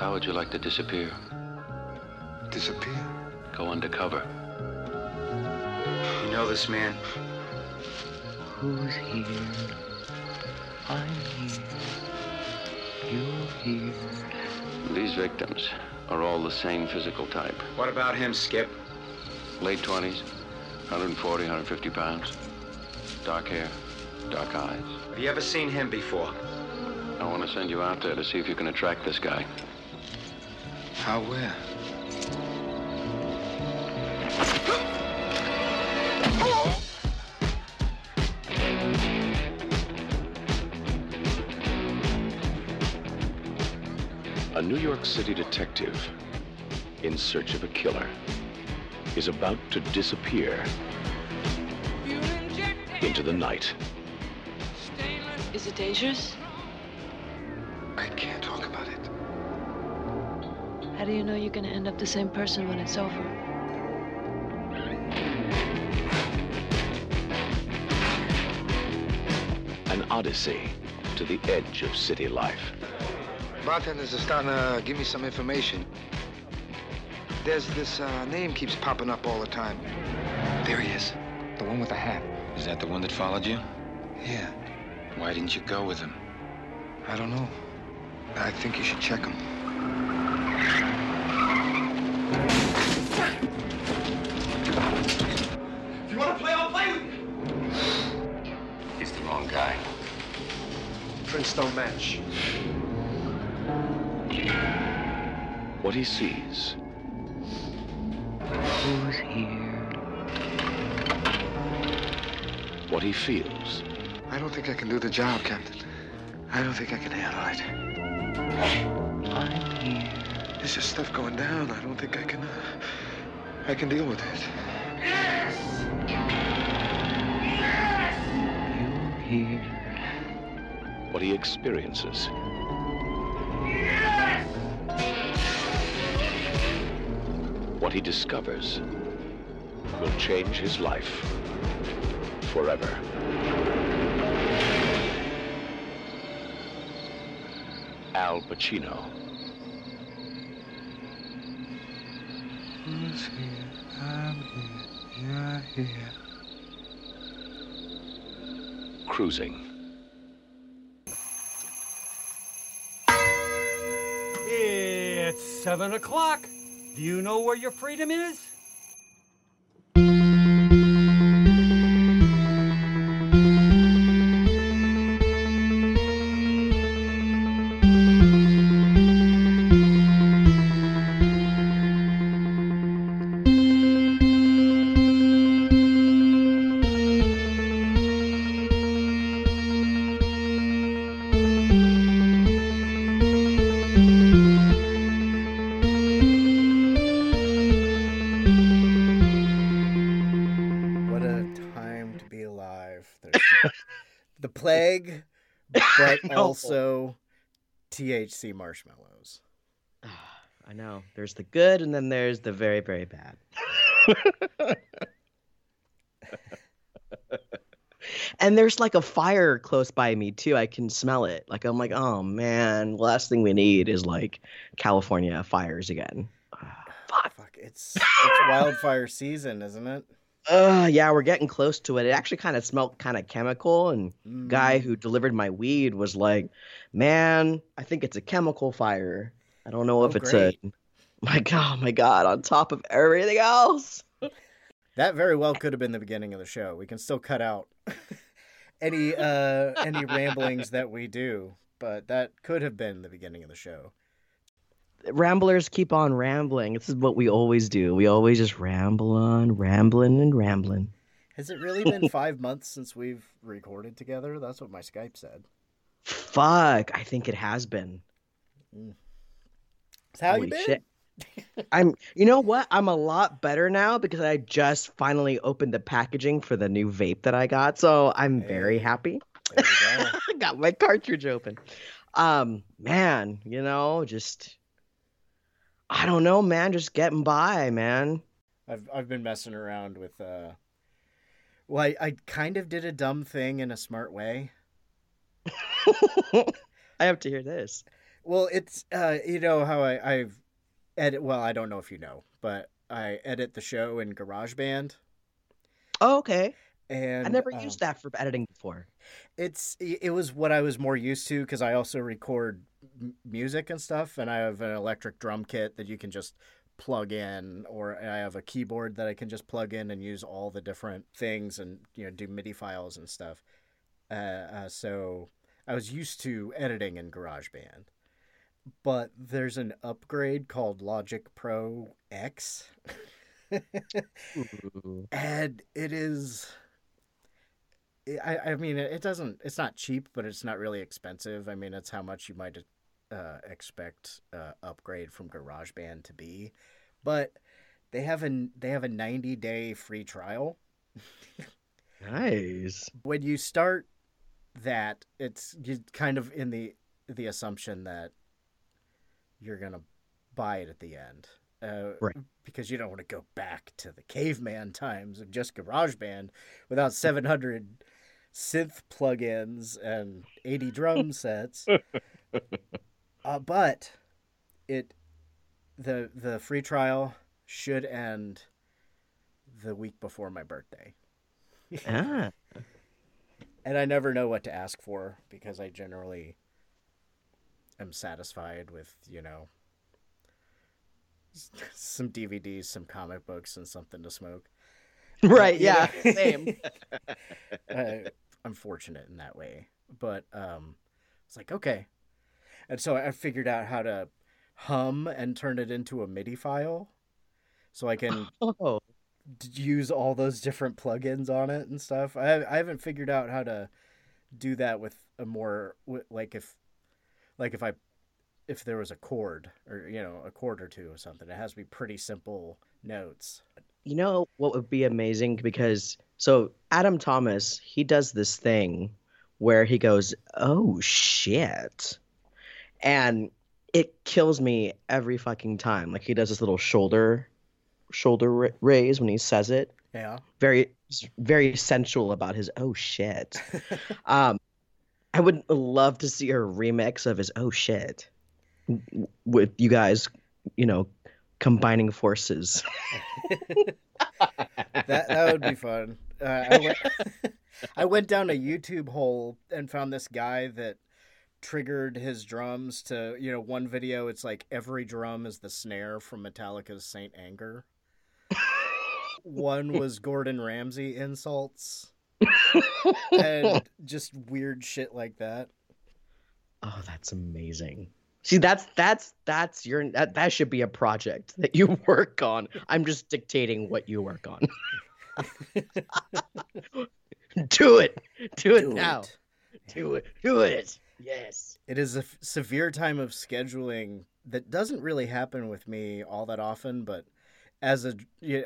How would you like to disappear? Disappear? Go undercover. You know this man? Who's here? I'm here. You're here. These victims are all the same physical type. What about him, Skip? Late 20s, 140, 150 pounds. Dark hair, dark eyes. Have you ever seen him before? I want to send you out there to see if you can attract this guy. How, where? A New York City detective in search of a killer is about to disappear into the night. Is it dangerous? Do you know you're gonna end up the same person when it's over? An odyssey to the edge of city life. Bartenders are starting to give me some information. There's this uh, name keeps popping up all the time. There he is. The one with the hat. Is that the one that followed you? Yeah. Why didn't you go with him? I don't know. I think you should check him. Prints don't match. What he sees Who's here? what he feels, I don't think I can do the job, Captain. I don't think I can handle it. I'm here. There's just stuff going down. I don't think I can. Uh, I can deal with it. Yes! Yes! You're here. What he experiences. What he discovers will change his life forever. Al Pacino. Who's here? I'm here. You're here. Cruising. It's seven o'clock. Do you know where your freedom is? THC marshmallows. I know. There's the good and then there's the very, very bad. and there's like a fire close by me too. I can smell it. Like I'm like, oh man, last thing we need is like California fires again. Fuck, it's it's wildfire season, isn't it? Uh yeah, we're getting close to it. It actually kind of smelled kind of chemical and Mm. guy who delivered my weed was like, "Man, I think it's a chemical fire. I don't know if Oh, it's great. a my god, my god, on top of everything else." That very well could have been the beginning of the show. We can still cut out any uh any ramblings that we do, but that could have been the beginning of the show. Ramblers keep on rambling. This is what we always do. We always just ramble on, rambling and rambling. Has it really been five months since we've recorded together? That's what my Skype said. Fuck, I think it has been. So how Holy you been? shit. I'm you know what? I'm a lot better now because I just finally opened the packaging for the new vape that I got. So I'm very happy. Go. Got my cartridge open. Um, man, you know, just I don't know, man, just getting by, man. I've I've been messing around with uh well I, I kind of did a dumb thing in a smart way. I have to hear this. Well, it's uh, you know how I I've edit. Well, I don't know if you know, but I edit the show in GarageBand, Oh, okay. And I never um, used that for editing before. It's it was what I was more used to because I also record m- music and stuff, and I have an electric drum kit that you can just plug in, or I have a keyboard that I can just plug in and use all the different things and you know do MIDI files and stuff. Uh, uh, so I was used to editing in GarageBand, but there's an upgrade called Logic Pro X. And it is I, I mean it doesn't it's not cheap but it's not really expensive i mean it's how much you might uh, expect uh, upgrade from garageband to be but they have a they have a 90 day free trial Nice. when you start that it's you kind of in the the assumption that you're gonna buy it at the end uh, Right. because you don't want to go back to the caveman times of just GarageBand without 700 synth plugins and 80 drum sets. uh, but it the the free trial should end the week before my birthday. Ah. And I never know what to ask for because I generally am satisfied with, you know, some DVDs, some comic books, and something to smoke. Right. Yeah. Same. uh, I'm in that way. But um, it's like, okay. And so I figured out how to hum and turn it into a MIDI file so I can Oh. d- use all those different plugins on it and stuff. I I haven't figured out how to do that with a more like if like if I if there was a chord or you know a chord or two or something. It has to be pretty simple notes. You know what would be amazing because so Adam Thomas, he does this thing where he goes, "Oh shit." And it kills me every fucking time. Like he does this little shoulder shoulder raise when he says it. Yeah. Very very sensual about his oh shit. um I would love to see a remix of his oh shit with you guys, you know, combining forces. that that would be fun. Uh, I, went, I went down a YouTube hole and found this guy that triggered his drums to you know one video. It's like every drum is the snare from Metallica's Saint Anger. one was Gordon Ramsay insults and just weird shit like that. Oh, that's amazing. See, that's that's that's your that, that should be a project that you work on. I'm just dictating what you work on. Do it. Do it Do now. it. Do it. Do it. Yes. It is a f- severe time of scheduling that doesn't really happen with me all that often, but as a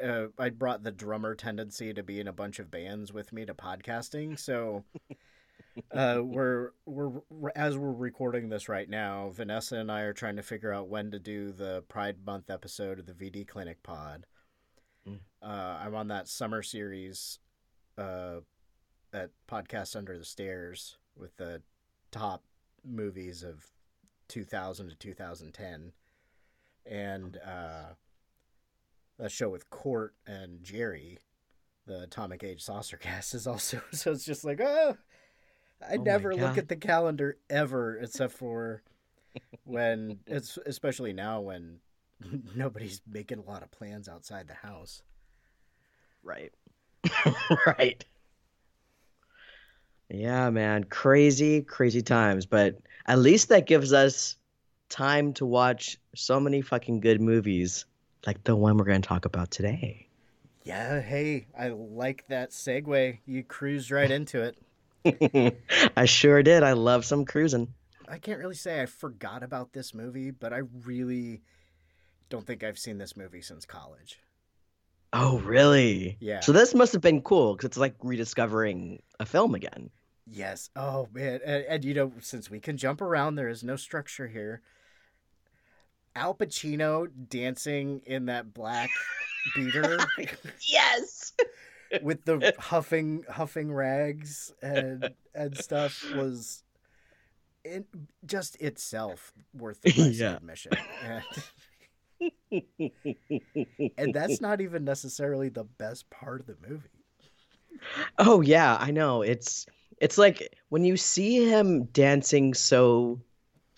uh, I brought the drummer tendency to be in a bunch of bands with me to podcasting, so uh, we're, we're as we're recording this right now, Vanessa and I are trying to figure out when to do the Pride Month episode of the VD Clinic Pod. Mm. Uh, I'm on that summer series, uh, at Podcast Under the Stairs with the top movies of 2000 to 2010 and uh that show with court and jerry the atomic age saucer cast is also so it's just like oh i Oh never look at the calendar ever except for when it's especially now when nobody's making a lot of plans outside the house Right. right. Yeah, man. Crazy, crazy times. But at least that gives us time to watch so many fucking good movies like the one we're going to talk about today. yeah hey i like that segue you cruised right into it I sure did. I love some cruising. I can't really say I forgot about this movie, but I really don't think I've seen this movie since college. Oh, really? Yeah. So this must have been cool because it's like rediscovering a film again. Yes. Oh man, and, and you know, since we can jump around, there is no structure here. Al Pacino dancing in that black beater Yes. With the huffing huffing rags and and stuff was it, just itself worth the price Yeah. of admission. And, and that's not even necessarily the best part of the movie. Oh yeah, I know. It's it's like when you see him dancing so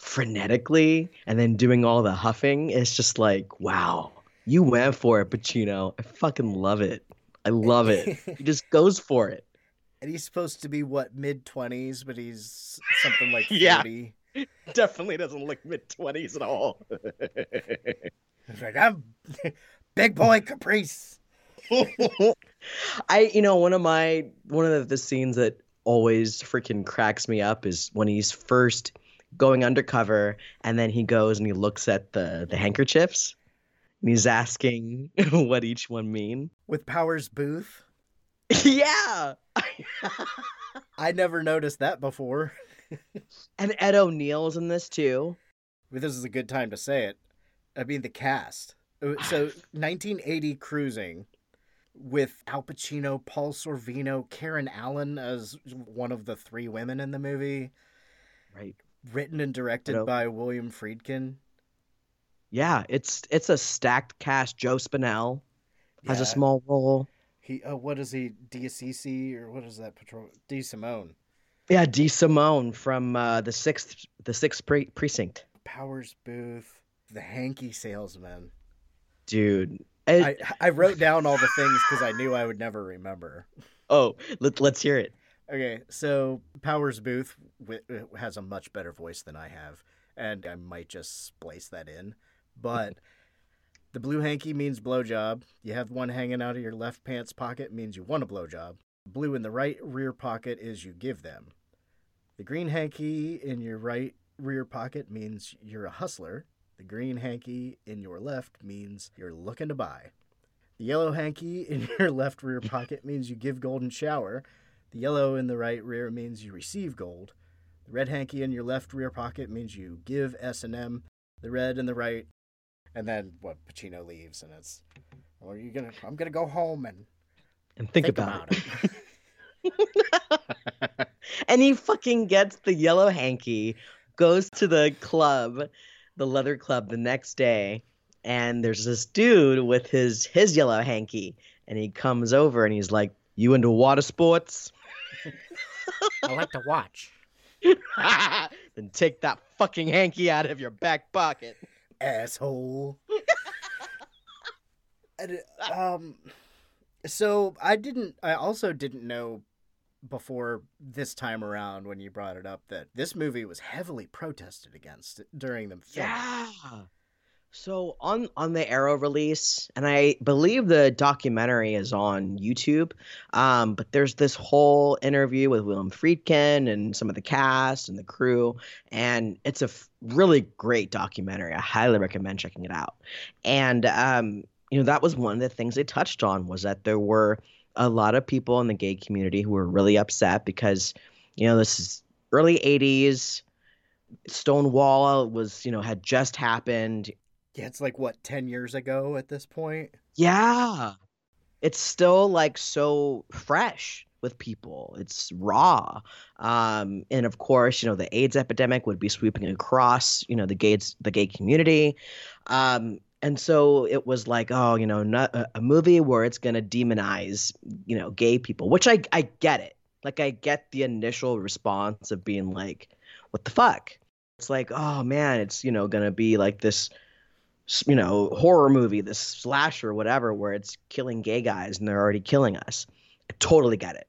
frenetically and then doing all the huffing, it's just like, wow, you went for it, Pacino. I fucking love it. I love it. he just goes for it. And he's supposed to be what mid twenties, but he's something like Yeah. forty. Definitely doesn't look mid twenties at all. He's like, I'm big boy Caprice. I, you know, one of my one of the, the scenes that always freaking cracks me up is when he's first going undercover, and then he goes and he looks at the the handkerchiefs, and he's asking what each one mean. With Powers Boothe. yeah, I never noticed that before. and Ed O'Neill's in this too. But this is a good time to say it. I mean, the cast. Uh, So, 1980 Cruising with Al Pacino, Paul Sorvino, Karen Allen as one of the three women in the movie. Right. Written and directed by William Friedkin. Yeah, it's it's a stacked cast. Joe Spinell has Yeah. a small role. He, uh, what is he? Diacisi or what is that patrol? DiSimone. Yeah, DiSimone from uh, the sixth the sixth pre- precinct. Powers Boothe. The hanky salesman. Dude, I, I wrote down all the things because I knew I would never remember. oh, let, let's hear it. Okay, so Powers Boothe wi- uh, has a much better voice than I have, and I might just splice that in. But the blue hanky means blowjob. You have one hanging out of your left pants pocket means you want a blowjob. Blue in the right rear pocket is you give them. The green hanky in your right rear pocket means you're a hustler. The green hanky in your left means you're looking to buy. The yellow hanky in your left rear pocket means you give golden shower. The yellow in the right rear means you receive gold. The red hanky in your left rear pocket means you give S and M. The red in the right, and then what? Pacino leaves, and it's, oh, well, are you gonna? I'm gonna go home and And think, think about, about it. and he fucking gets the yellow hanky, goes to the club, the leather club the next day, and there's this dude with his his yellow hanky, and he comes over and he's like, "You into water sports?" I like to watch. then take that fucking hanky out of your back pocket. Asshole. And, um, so I didn't. I also didn't know before this time around when you brought it up that this movie was heavily protested against during the film. Yeah. So on on the Arrow release, and I believe the documentary is on YouTube. Um, but there's this whole interview with William Friedkin and some of the cast and the crew, and it's a f- really great documentary. I highly recommend checking it out. And um, you know, that was one of the things they touched on was that there were a lot of people in the gay community who were really upset because, you know, this is early '80s. Stonewall was, you know, had just happened. Yeah, it's like what ten years ago at this point. Yeah. It's still like so fresh with people. It's raw. Um, and of course, you know, the AIDS epidemic would be sweeping across, you know, the gays the gay community. Um, and so it was like, oh, you know, not a, a movie where it's gonna demonize, you know, gay people, which I I get it. Like I get the initial response of being like, what the fuck? It's like, oh man, it's you know gonna be like this you know, horror movie, this slasher, whatever, where it's killing gay guys and they're already killing us. I totally get it.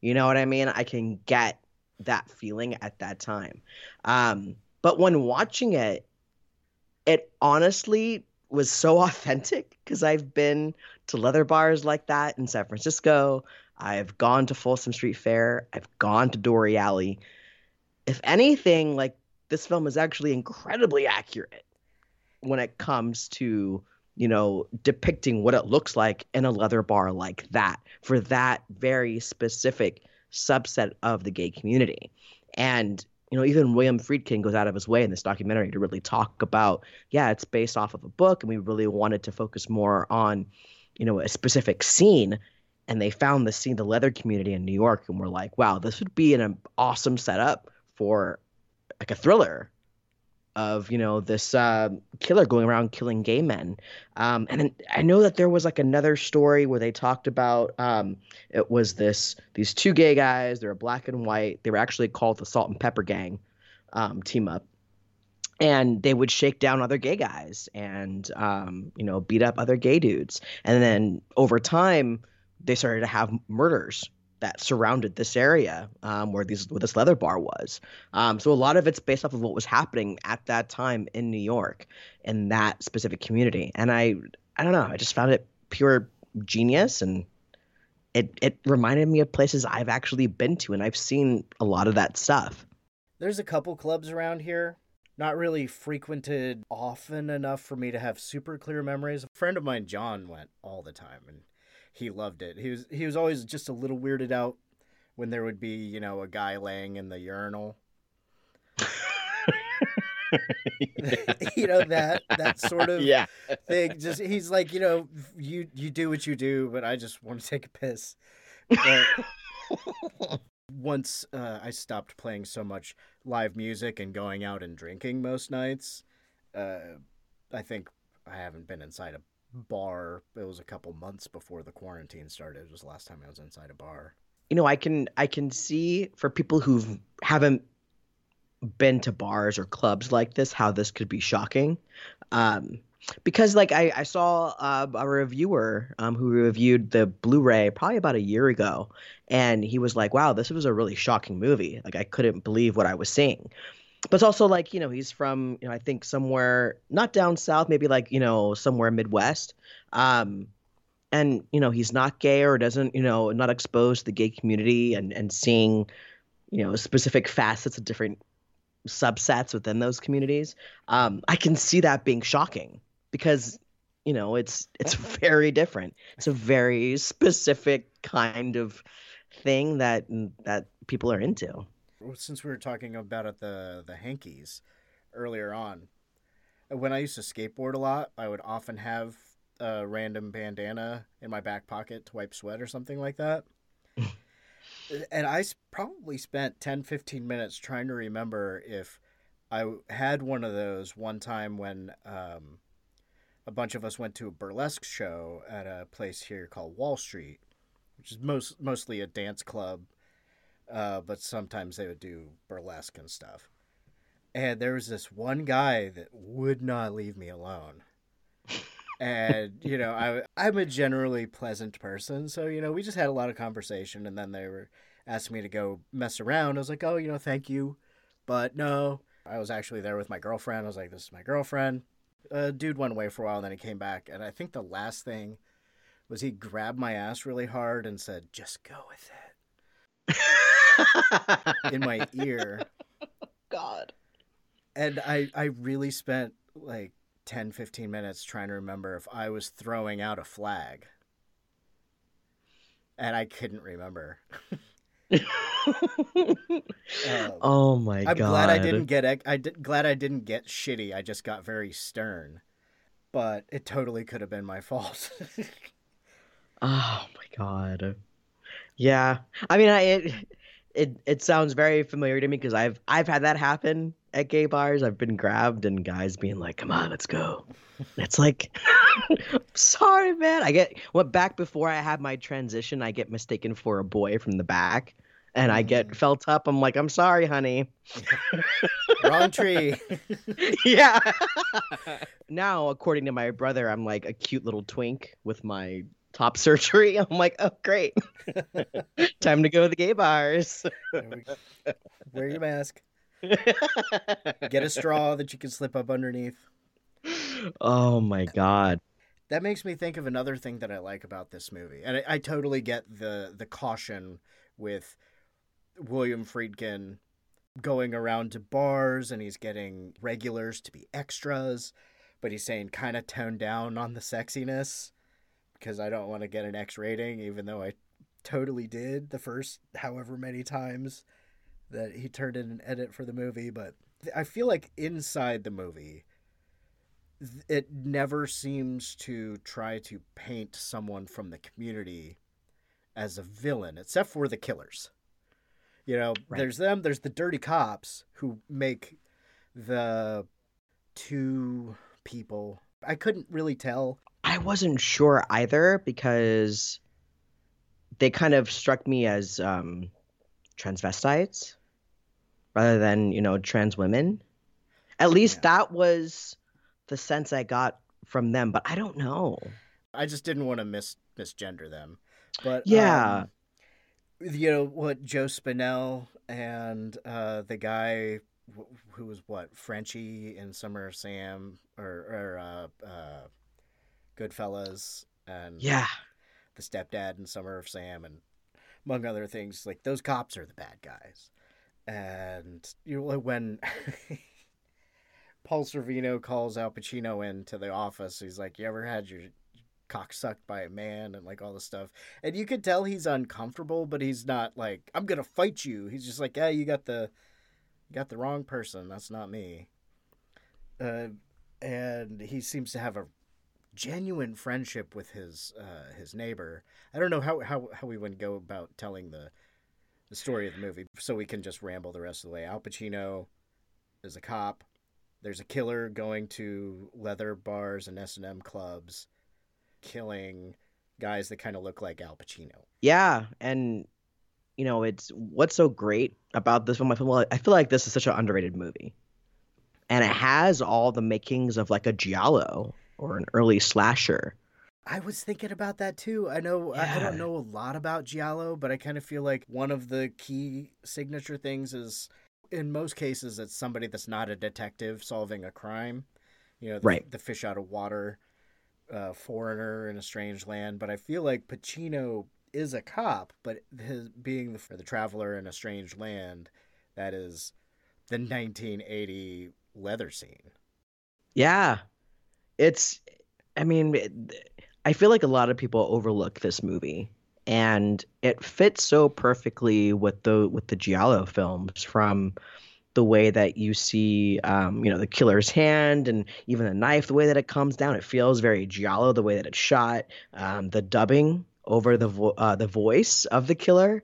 You know what I mean? I can get that feeling at that time. Um, but when watching it, it honestly was so authentic because I've been to leather bars like that in San Francisco. I've gone to Folsom Street Fair. I've gone to Dore Alley. If anything, like this film is actually incredibly accurate when it comes to you know depicting what it looks like in a leather bar like that for that very specific subset of the gay community. And you know even william friedkin goes out of his way in this documentary to really talk about yeah it's based off of a book and we really wanted to focus more on you know a specific scene. And they found the scene the leather community in new york and were like wow this would be an awesome setup for like a thriller of you know this uh, killer going around killing gay men. Um, and then i know that there was like another story where they talked about um, it was this these two gay guys they were black and white they were actually called the salt and pepper gang um, team up. And they would shake down other gay guys and um, you know beat up other gay dudes. And then over time they started to have murders that surrounded this area um, where these where this leather bar was. Um, so a lot of it's based off of what was happening at that time in New York in that specific community. And I I don't know, I just found it pure genius and it it reminded me of places I've actually been to and I've seen a lot of that stuff. There's a couple clubs around here, not really frequented often enough for me to have super clear memories. A friend of mine, John, went all the time and he loved it. He was he was always just a little weirded out when there would be, you know, a guy laying in the urinal. you know that that sort of Yeah. thing. Just he's like, you know, you you do what you do, but I just want to take a piss. But once uh, I stopped playing so much live music and going out and drinking most nights, uh, I think I haven't been inside a bar. It was a couple months before the quarantine started. It was the last time I was inside a bar. you know, I can I can see for people who haven't been to bars or clubs like this how this could be shocking. Um, because like I, I saw uh, a reviewer um, who reviewed the Blu-ray probably about a year ago, and he was like, "Wow, this was a really shocking movie. Like I couldn't believe what I was seeing." But it's also like you know he's from you know I think somewhere not down south, maybe like you know somewhere Midwest, um, and you know he's not gay or doesn't you know not exposed to the gay community and and seeing you know specific facets of different subsets within those communities. Um, I can see that being shocking because you know it's it's very different. It's a very specific kind of thing that that people are into. Since we were talking about it, the the hankies earlier on, when I used to skateboard a lot, I would often have a random bandana in my back pocket to wipe sweat or something like that. and I probably spent 10, 15 minutes trying to remember if I had one of those one time when um, a bunch of us went to a burlesque show at a place here called Wall Street, which is most mostly a dance club, uh, but sometimes they would do burlesque and stuff. And there was this one guy that would not leave me alone. And you know, I I'm a generally pleasant person, so you know, we just had a lot of conversation, and then they were asking me to go mess around. I was like, oh, you know, thank you, but no. I was actually there with my girlfriend. I was like, this is my girlfriend. Uh, dude went away for a while, and then he came back, and I think the last thing was he grabbed my ass really hard and said, "Just go with it," in my ear. God. And I I really spent like 10 15 minutes trying to remember if I was throwing out a flag. And I couldn't remember. Um, oh my god. I'm glad I didn't get ec- I did glad I didn't get shitty. I just got very stern. But it totally could have been my fault. Oh my god. Yeah. I mean, I it it, it sounds very familiar to me because I've I've had that happen at gay bars. I've been grabbed and guys being like, "Come on, let's go." It's like, sorry, man. I get went back before I had my transition. I get mistaken for a boy from the back, and I get mm. felt up. I'm like, "I'm sorry, honey." Wrong tree. yeah. now, according to my brother, I'm like a cute little twink with my top surgery. I'm like, oh great. Time to go to the gay bars. Wear your mask. Get a straw that you can slip up underneath. oh my god. That makes me think of another thing that I like about this movie, and I, I totally get the the caution with William Friedkin going around to bars and he's getting regulars to be extras, but he's saying kind of tone down on the sexiness because I don't want to get an X rating, even though I totally did the first however many times that he turned in an edit for the movie. But I feel like inside the movie, it never seems to try to paint someone from the community as a villain, except for the killers. You know, Right. there's them, there's the dirty cops who make the two people. I couldn't really tell. I wasn't sure either because they kind of struck me as um, transvestites rather than, you know, trans women. At least Yeah. that was the sense I got from them, but I don't know. I just didn't want to mis misgender them. But Yeah. um, you know what Joe Spinell and uh, the guy who was what Frenchie in Summer Sam or or uh, uh, Goodfellas and Yeah. the stepdad and Summer of Sam and among other things like those cops are the bad guys. And you know when Paul Sorvino calls Al Pacino into the office he's like you ever had your cock sucked by a man? and like all this stuff. And you could tell he's uncomfortable but he's not like I'm gonna fight you. He's just like yeah you got the you got the wrong person. That's not me. Uh, and he seems to have a genuine friendship with his uh, his neighbor. I don't know how, how, how we would go about telling the the story of the movie, so we can just ramble the rest of the way. Al Pacino is a cop. There's a killer going to leather bars and S and M clubs, killing guys that kind of look like Al Pacino. Yeah, and you know, it's what's so great about this film. Like, I feel like this is such an underrated movie, and it has all the makings of like a giallo or an early slasher. I was thinking about that too. I know I, I don't know a lot about Giallo, but I kind of feel like one of the key signature things is in most cases it's somebody that's not a detective solving a crime. You know, the, Right. the fish out of water, uh, foreigner in a strange land. But I feel like Pacino is a cop, but his being the, the traveler in a strange land, that is the 1980 leather scene. Yeah, it's. I mean, it- I feel like a lot of people overlook this movie, and it fits so perfectly with the with the giallo films from the way that you see um, you know the killer's hand and even the knife the way that it comes down it feels very giallo the way that it's shot um, the dubbing over the vo- uh, the voice of the killer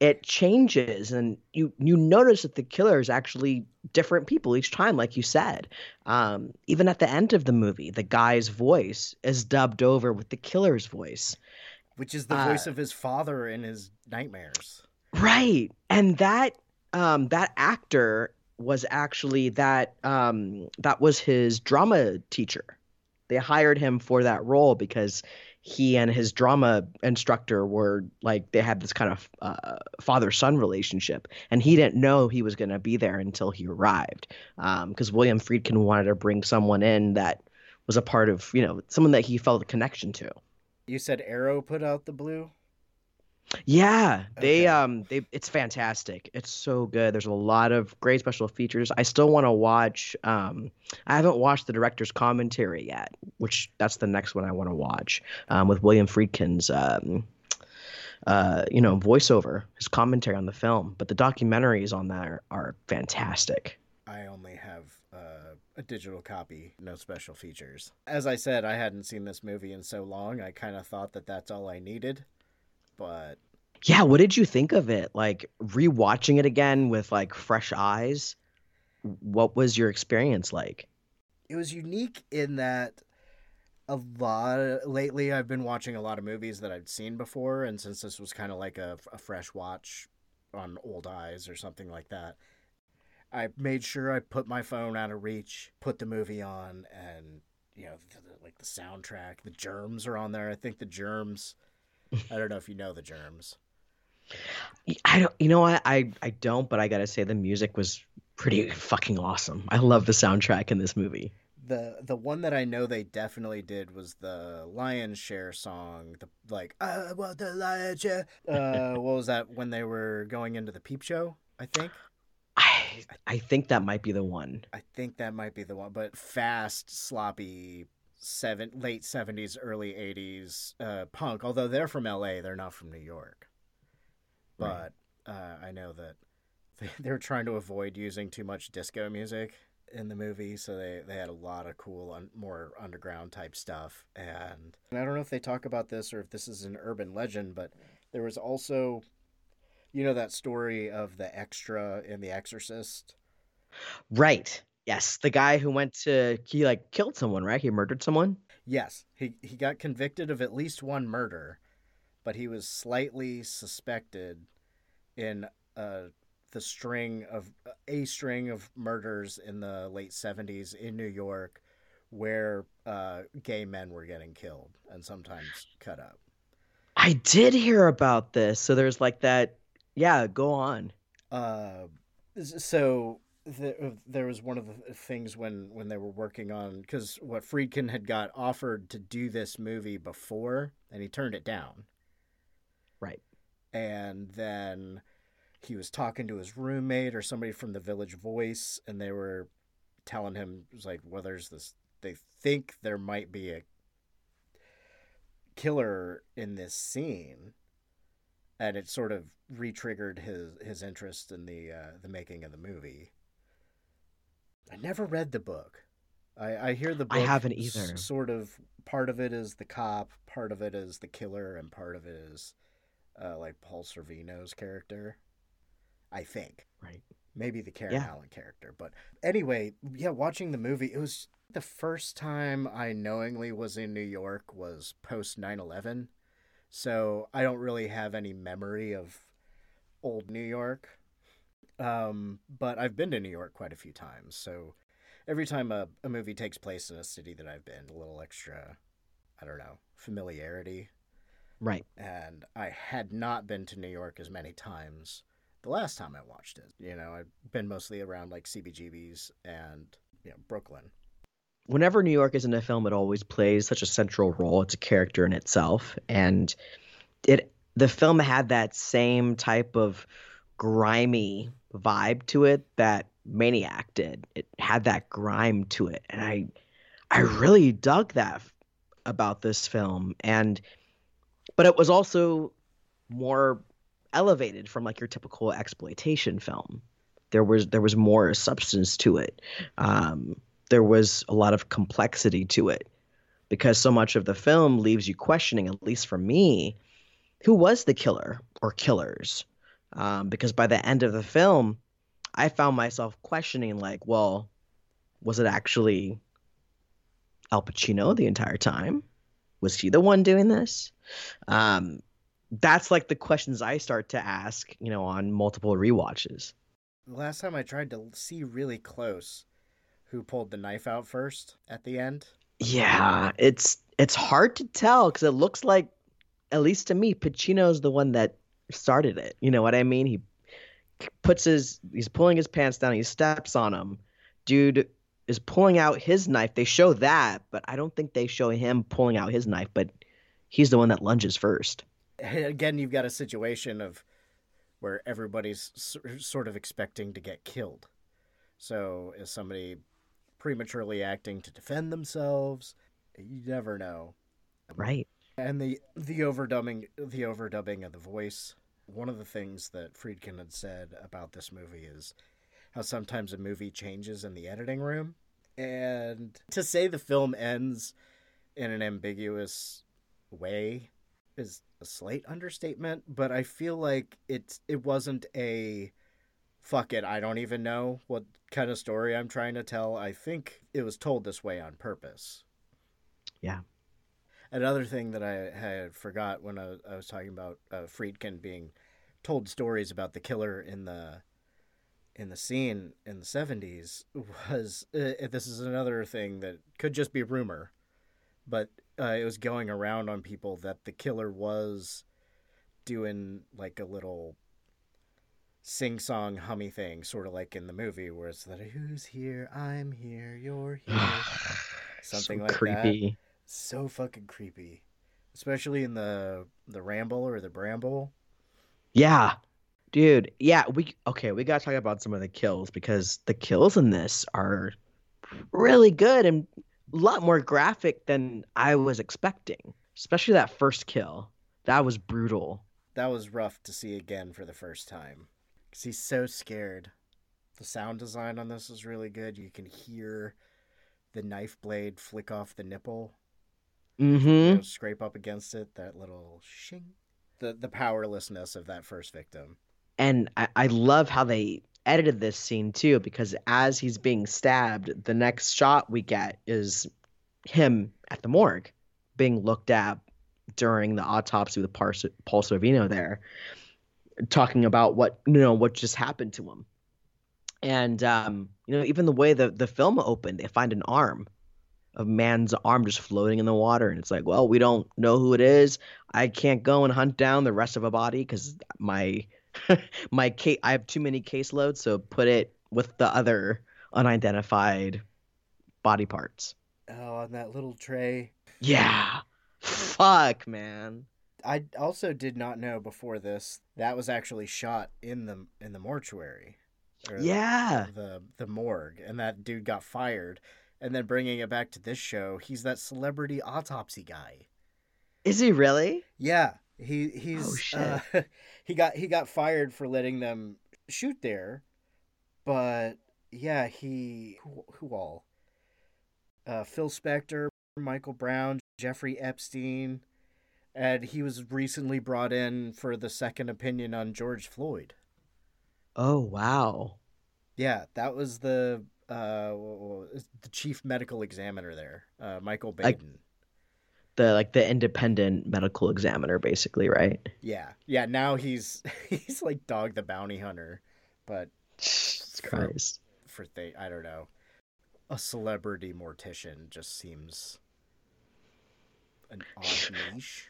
it changes and you you notice that the killer is actually different people each time like you said um, even at the end of the movie the guy's voice is dubbed over with the killer's voice Which is the Uh, voice of his father in his nightmares. Right. And that um that actor was actually that um that was his drama teacher. They hired him for that role because he and his drama instructor were like they had this kind of uh, father-son relationship and he didn't know he was going to be there until he arrived because william friedkin wanted to bring someone in that was a part of you know someone that he felt a connection to You said Arrow put out the blue? Yeah, they Okay. um they it's fantastic. It's so good. There's a lot of great special features. I still want to watch um I haven't watched the director's commentary yet, which that's the next one I want to watch. Um with William Friedkin's um uh you know voiceover, his commentary on the film, but the documentaries on that are, are fantastic. I only have uh, a digital copy, no special features. As I said, I hadn't seen this movie in so long. I kind of thought that that's all I needed. But Yeah, what did you think of it? Like rewatching it again with like fresh eyes? What was your experience like? it was unique in that a lot lately I've been watching a lot of movies that I'd seen before and since this was kind of like a, a fresh watch on old eyes or something like that I made sure I put my phone out of reach put the movie on and you know like the soundtrack the germs are on there I think the germs I don't know if you know the germs I don't, you know what? I, I don't, but I gotta say the music was pretty fucking awesome. I love the soundtrack in this movie. The the one that I know they definitely did was the Lion's Share song. The like I want the Lion's Share. Uh, what was that when they were going into the peep show? I think. I, I think that might be the one. I think that might be the one. But fast, sloppy, seven late seventies, early eighties uh, punk. Although they're from L.A., they're not from New York. But Right. uh, I know that they, they were trying to avoid using too much disco music in the movie, so they, they had a lot of cool, un, more underground type stuff. And, and I don't know if they talk about this or if this is an urban legend, but there was also You know that story of the extra in The Exorcist? Right. Yes, the guy who went to he like killed someone, right? He murdered someone. Yes, he he got convicted of at least one murder, but he was slightly suspected in uh, the string of a string of murders in the late seventies in New York, where uh, gay men were getting killed and sometimes cut up. I did hear about this. So there's like that. Yeah, go on. Uh, so the, there was one of the things when when they were working on because what Friedkin had got offered to do this movie before, and he turned it down. Right. And then he was talking to his roommate or somebody from the Village Voice, and they were telling him it was like, well, there's this. They think there might be a killer in this scene, and it sort of re-triggered his his interest in the uh, the making of the movie. I never read the book. I, I hear the book. I haven't either. s- sort of part of it is the cop, part of it is the killer, and part of it is uh, like Paul Sorvino's character. I think. Right. Maybe the Karen Yeah. Allen character. But anyway, yeah, watching the movie, it was the first time I knowingly was in New York was post 9 11. So I don't really have any memory of old New York. Um, but I've been to New York quite a few times. So every time a, a movie takes place in a city that I've been, a little extra, I don't know, familiarity. Right. And I had not been to New York as many times the last time I watched it. You know, I've been mostly around like CBGBs and, you know, Brooklyn. Whenever New York is in a film, it always plays such a central role. It's a character in itself, and it the film had that same type of grimy vibe to it that Maniac did. It had that grime to it, and I I really dug that about this film. And but it was also more elevated from like your typical exploitation film. There was there was more substance to it. Um, there was a lot of complexity to it because so much of the film leaves you questioning, at least for me, who was the killer or killers. Um, because by the end of the film, I found myself questioning, like, well, was it actually Al Pacino the entire time? Was he the one doing this? Um, that's like the questions I start to ask, you know, on multiple rewatches. The last time I tried to see really close who pulled the knife out first at the end. Yeah, it's it's hard to tell because it looks like, at least to me, Pacino's the one that started it. You know what I mean? He puts his he's pulling his pants down. He steps on him. Dude is pulling out his knife. They show that, but I don't think they show him pulling out his knife. But he's the one that lunges first. Again, you've got a situation of where everybody's sort of expecting to get killed. So is somebody prematurely acting to defend themselves? You never know. Right. And the the overdubbing the overdubbing of the voice. One of the things that Friedkin had said about this movie is how sometimes a movie changes in the editing room. And to say the film ends in an ambiguous way is a slight understatement, but I feel like it's it wasn't a fuck it, I don't even know what kind of story I'm trying to tell. I think it was told this way on purpose. Yeah. Another thing that I had forgot when I, I was talking about uh, Friedkin being told stories about the killer in the in the scene in the 70s was uh, this is another thing that could just be rumor but uh, it was going around on people that the killer was doing like a little sing song hummy thing sort of like in the movie where it's that who's here? I'm here. You're here. Something so like that. creepy. So fucking creepy especially in the the ramble or the bramble Yeah. Dude, yeah, we okay, we got to talk about some of the kills because the kills in this are really good and a lot more graphic than I was expecting. Especially that first kill. That was brutal. that was rough to see again for the first time because he's so scared the sound design on this is really good you can hear the knife blade flick off the nipple you Mhm. know, scrape up against it that little shing the the powerlessness of that first victim and I, I love how they edited this scene too because as he's being stabbed, the next shot we get is him at the morgue being looked at during the autopsy with Paul Paul Sorvino there, talking about what you know what just happened to him. And um, you know, even the way the the film opened, they find an arm, a man's arm just floating in the water, and it's like, well, we don't know who it is. I can't go and hunt down the rest of a body because my my case I have too many caseloads, so put it with the other unidentified body parts. Oh, on that little tray. Yeah. Fuck, man. I also did not know before this that was actually shot in the in the mortuary. or Yeah. The the morgue, and that dude got fired. And then bringing it back to this show, he's that celebrity autopsy guy. Is he really? Yeah, he he's Oh, shit. uh, he got he got fired for letting them shoot there, but yeah, he who, who all? Uh, Phil Spector, Michael Brown, Jeffrey Epstein, and he was recently brought in for the second opinion on George Floyd. Oh wow. Yeah, that was the uh the chief medical examiner there, uh, Michael Like- Baden. The like the independent medical examiner, basically, right? Yeah, yeah. Now he's he's like Dog the Bounty Hunter, but Jesus For- Christ. for they I don't know, a celebrity mortician just seems an odd niche.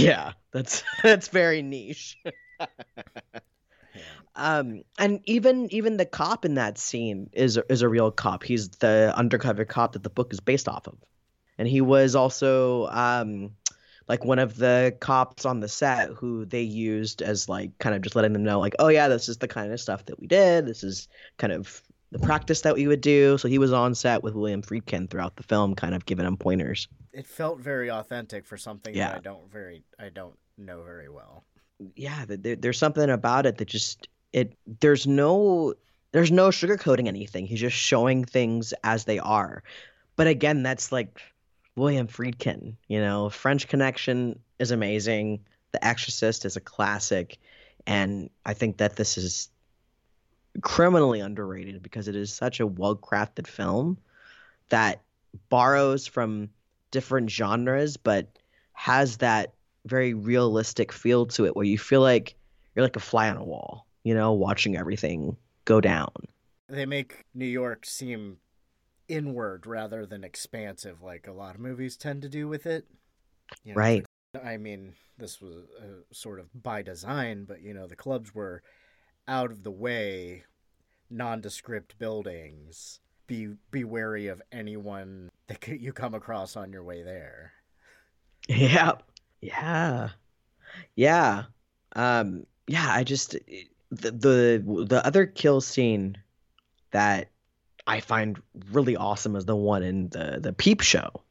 yeah, that's that's very niche. Um, and even even the cop in that scene is is a real cop. He's the undercover cop that the book is based off of, and he was also um like one of the cops on the set who they used as like kind of just letting them know like oh yeah this is the kind of stuff that we did this is kind of the practice that we would do so he was on set with william friedkin throughout the film kind of giving him pointers It felt very authentic for something Yeah. that I don't very I don't know very well. yeah there, there's something about it that just it there's no there's no sugarcoating anything. He's just showing things as they are. But again that's like william friedkin you know? French connection is amazing. The exorcist is a classic. And i think that this is criminally underrated because it is such a well crafted film that borrows from different genres but has that very realistic feel to it where you feel like you're like a fly on a wall, you know, watching everything go down. They make New York seem inward rather than expansive, like a lot of movies tend to do with it. You know, Right. I mean, this was uh, sort of by design, but you know, the clubs were out of the way, nondescript buildings. Be be wary of anyone that you come across on your way there. Yeah. Yeah. Yeah. Um yeah, I just the the the other kill scene that I find really awesome is the one in the the peep show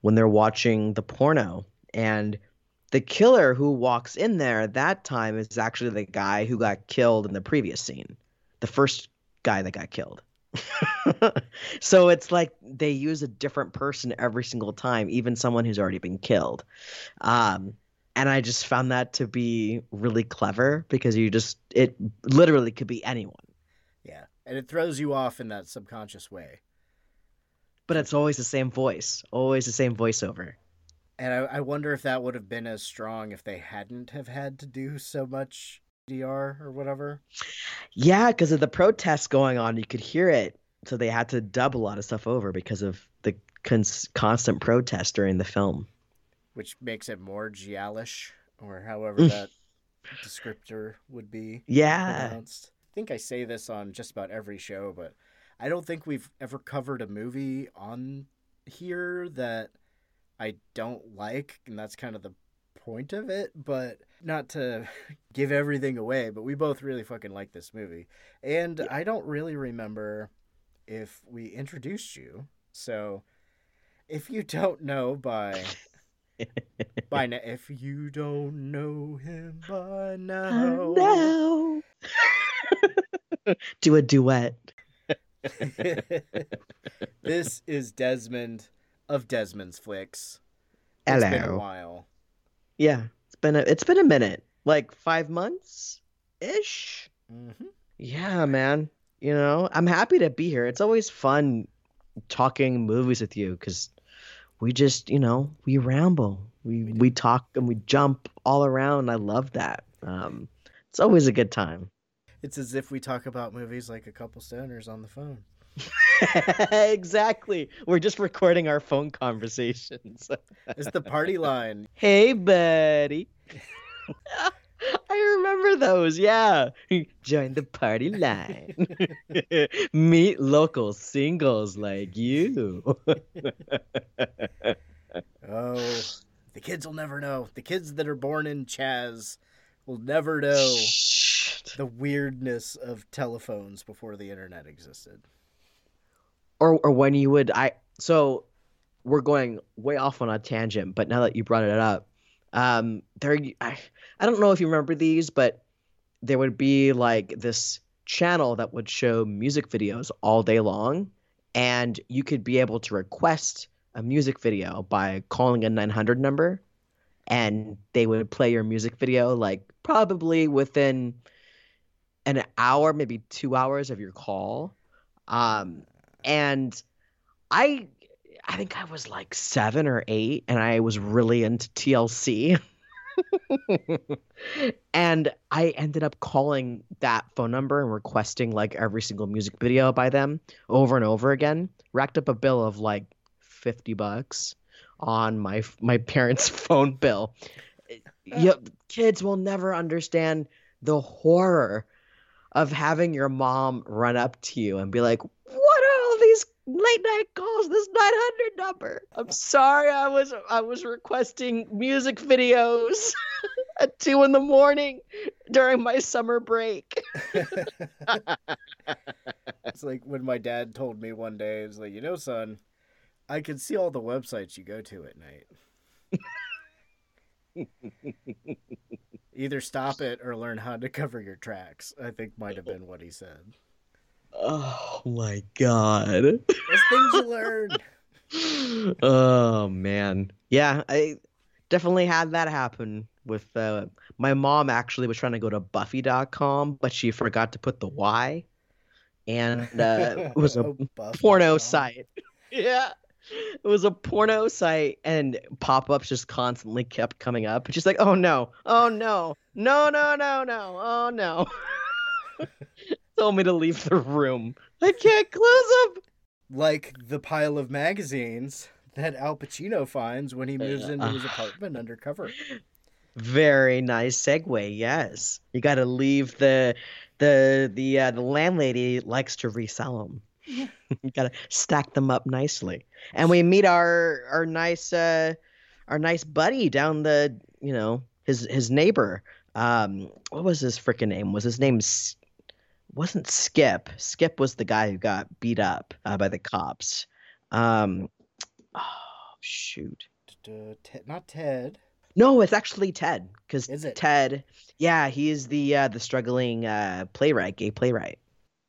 when they're watching the porno and the killer who walks in there that time is actually the guy who got killed in the previous scene. The first guy that got killed. so it's like they use a different person every single time, even someone who's already been killed. Um, and I just found that to be really clever because you just it literally could be anyone, Yeah, and it throws you off in that subconscious way. but it's always the same voice, always the same voiceover. And I, I wonder if that would have been as strong if they hadn't have had to do so much DR or whatever. Yeah, because of the protests going on, you could hear it. So they had to dub a lot of stuff over because of the cons- constant protest during the film. Which makes it more giallish or however that descriptor would be Yeah. pronounced. I think I say this on just about every show, but I don't think we've ever covered a movie on here that I don't like, and that's kind of the point of it, but not to give everything away, but we both really fucking like this movie. And I don't really remember if we introduced you. So if you don't know by by now, if you don't know him by now, no. Do a duet. this is Desmond of Desmond's Flicks. It's been a Hello. while. Yeah, it's been a it's been a minute, like five months. ish. Mm-hmm. Yeah, man. You know, I'm happy to be here. It's always fun talking movies with you because we just, you know, we ramble, we we talk and we jump all around. I love that. Um, it's always a good time. It's as if we talk about movies like a couple stoners on the phone. exactly. We're just recording our phone conversations. It's the party line. hey, buddy. I remember those. Yeah. Join the party line. Meet local singles like you. Oh, the kids will never know. The kids that are born in Chaz will never know the weirdness of telephones before the internet existed. or or when you would I so we're going way off on a tangent, but now that you brought it up, um, there I I don't know if you remember these, but there would be like this channel that would show music videos all day long, and you could be able to request a music video by calling a 900 number, and they would play your music video like probably within an hour, maybe two hours of your call. Um, and I I think I was like seven or eight, and I was really into TLC. and I ended up calling that phone number and requesting like every single music video by them over and over again. Racked up a bill of like fifty bucks on my my parents' phone bill. Yep, kids will never understand the horror of having your mom run up to you and be like, "What are all these late night calls? This 900 number? I'm sorry, I was I was requesting music videos at two in the morning during my summer break." It's like when my dad told me one day, it was like, you know, son, I can see all the websites you go to at night. Either stop it or learn how to cover your tracks. I think might have been what he said. Oh my god. There's things you learn. oh man. Yeah i definitely had that happen with uh, my mom actually was trying to go to buffy.com but she forgot to put the y. And uh, it was a Oh, porno site. Yeah. It was a porno site and pop-ups just constantly kept coming up. She's like oh no. Oh no. No no no no. Oh no told me to leave the room i can't close them Like the pile of magazines that Al Pacino finds when he moves into his apartment undercover. Very nice segue. Yes, you got to leave the the the uh, the landlady likes to resell them. you got to stack them up nicely, and we meet our our nice uh our nice buddy down the you know his his neighbor. Um, what was his freaking name? Was his name? S- wasn't Skip? Skip was the guy who got beat up uh, by the cops. Um, oh shoot. Not Ted. No, it's actually Ted. Because Is it? Ted? Yeah, he's the uh, the struggling uh, playwright, gay playwright,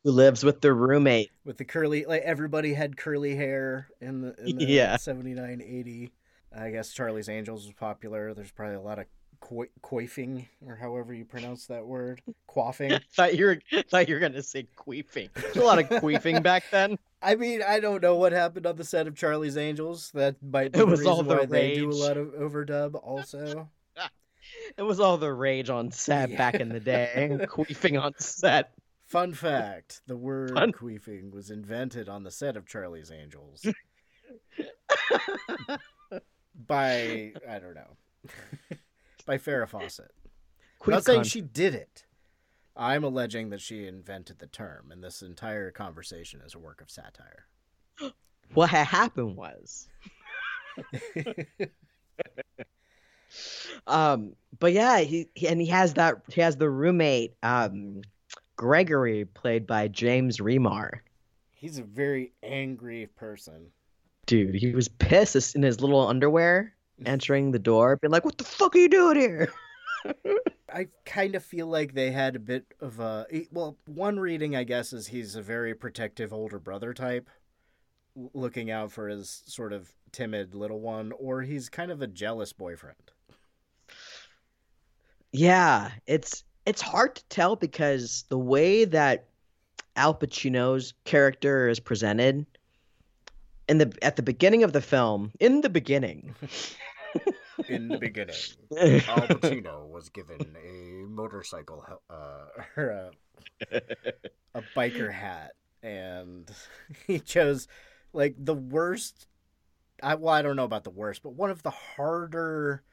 who lives with the roommate. with the curly like everybody had curly hair in the, in the Yeah. 79 80 i guess charlie's angels was popular there's probably a lot of coi- coifing or however you pronounce that word quaffing thought you were thought you were gonna say queefing. There's a lot of queefing back then. i mean i don't know what happened on the set of charlie's angels that might be It the was all reason the why they do a lot of overdub also It was all the rage on set back in the day. queefing on set. fun fact the word Fun- queefing was invented on the set of charlie's angels by i don't know by farrah fawcett I'm not saying she did it. I'm alleging that she invented the term, and this entire conversation is a work of satire. What had happened was. um, but yeah, he, he and he has that he has the roommate, um, Gregory, played by James Remar. He's a very angry person. Dude, he was pissed in his little underwear entering the door, being like, "What the fuck are you doing here?" I kind of feel like they had a bit of a well, one reading I guess is he's a very protective older brother type, looking out for his sort of timid little one, or he's kind of a jealous boyfriend. Yeah, it's it's hard to tell because the way that Al Pacino's character is presented in the at the beginning of the film, in the beginning, In the beginning, Al Pacino was given a motorcycle, uh, or a, a biker hat, and he chose like the worst. I well, I don't know about the worst, but one of the harder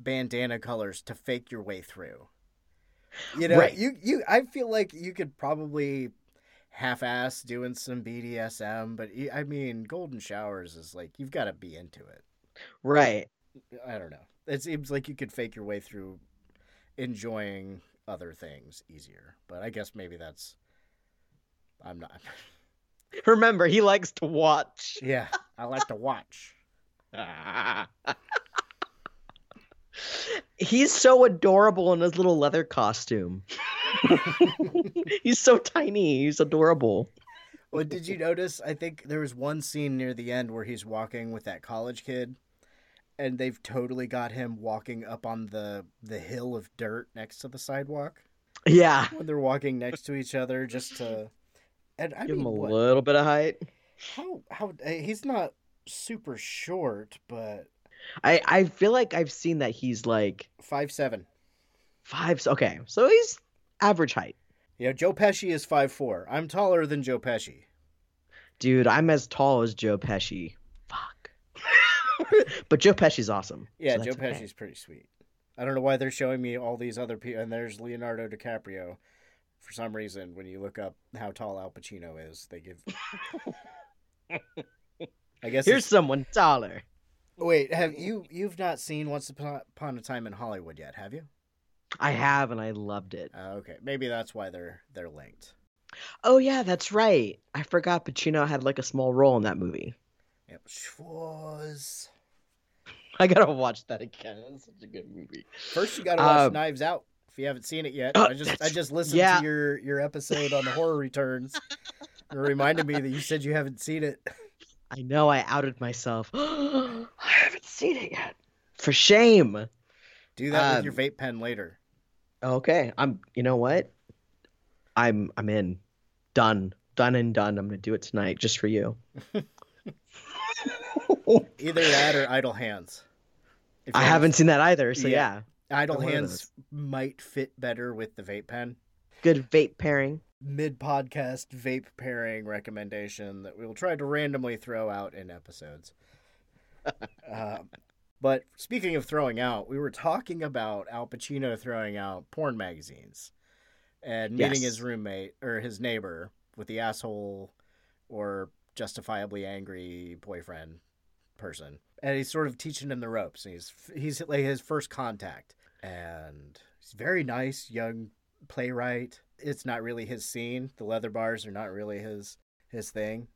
bandana colors to fake your way through. You know, Right. you you. I feel like you could probably half-ass doing some BDSM, but I mean, golden showers is like you've got to be into it. right? I don't know. It seems like you could fake your way through enjoying other things easier, but I guess maybe that's. I'm not. Remember, he likes to watch. Yeah, I like to watch. He's so adorable in his little leather costume. He's so tiny. He's adorable. Well, did you notice? I think there was one scene near the end where he's walking with that college kid, and they've totally got him walking up on the the hill of dirt next to the sidewalk Yeah. when they're walking next to each other, just to. And I Give mean, him a what- little bit of height. how how eh, he's not super short, but I I feel like I've seen that he's like five seven. five. Okay, so he's average height. Yeah, Joe Pesci is five four. I'm taller than Joe Pesci. Dude, I'm as tall as Joe Pesci. Fuck. but Joe Pesci's awesome. Yeah, so Joe okay. Pesci's pretty sweet. I don't know why they're showing me all these other people, and there's Leonardo DiCaprio. For some reason, when you look up how tall Al Pacino is, they give. I guess. Here's someone taller. Wait, have you you've not seen Once Upon a Time in Hollywood yet? Have you? I have, and I loved it. Uh, okay, maybe that's why they're they're linked. Oh yeah, that's right. I forgot Pacino had like a small role in that movie. Yep, Schwarz. I gotta watch that again. It's such a good movie. First, you got to watch Um, Knives Out. If you haven't seen it yet, uh, I just I just listened yeah. to your your episode on the horror returns. It reminded me that you said you haven't seen it. I know I outed myself. I haven't seen it yet. For shame. Do that with your Um, vape pen later. Okay, I'm. You know what? I'm. I'm in. Done. Done and done. I'm gonna do it tonight, just for you. Either that or Idle Hands. I haven't seen that either, so Yeah. yeah. Idle one of Hands might fit better with the vape pen. Good vape pairing. Mid podcast vape pairing recommendation that we'll try to randomly throw out in episodes. Um, but speaking of throwing out, we were talking about Al Pacino throwing out porn magazines and meeting Yes. his roommate or his neighbor with the asshole or justifiably angry boyfriend person. And he's sort of teaching him the ropes. And he's he's like his first contact. And he's very nice young playwright. It's not really his scene. The leather bars are not really his his thing.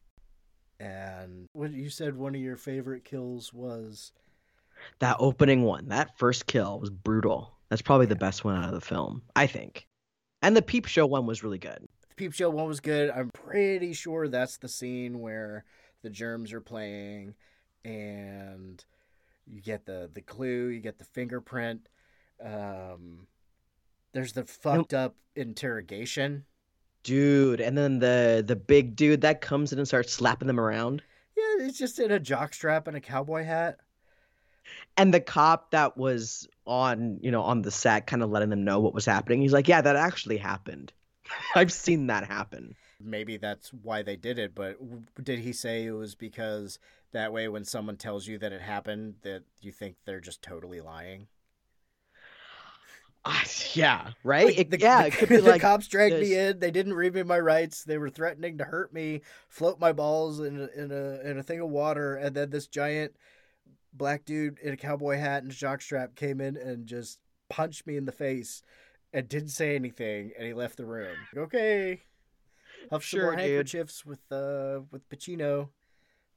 And what you said one of your favorite kills was That opening one, that first kill was brutal. That's probably the best one out of the film, I think. And the peep show one was really good. the Peep Show one was good. I'm pretty sure that's the scene where the germs are playing and you get the the clue, you get the fingerprint. Um there's the fucked up interrogation. Dude, and then the the big dude that comes in and starts slapping them around. Yeah, it's just in a jockstrap and a cowboy hat. And the cop that was on, you know, on the set kind of letting them know what was happening. He's like, "Yeah, that actually happened. I've seen that happen." maybe that's why they did it but did he say it was because that way when someone tells you that it happened that you think they're just totally lying Ah, yeah, right? Like, It- the, yeah, the, it could be the like cops dragged this- me in they didn't read me my rights they were threatening to hurt me float my balls in a, in a in a thing of water and then this giant black dude in a cowboy hat and jockstrap came in and just punched me in the face and didn't say anything and he left the room okay Huff some Sure, more dude. handkerchiefs with uh with Pacino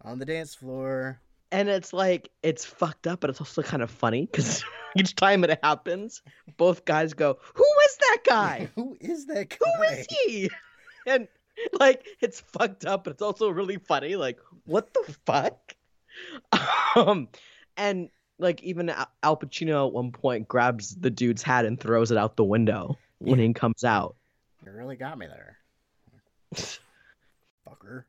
on the dance floor and it's like it's fucked up, but it's also kind of funny because each time it happens, both guys go, "Who is that guy? Who is that guy? Who is he?" And like it's fucked up, but it's also really funny. Like, what the fuck? Um, and like even Al- Al Pacino at one point grabs the dude's hat and throws it out the window. when he comes out. You really got me there. Fucker.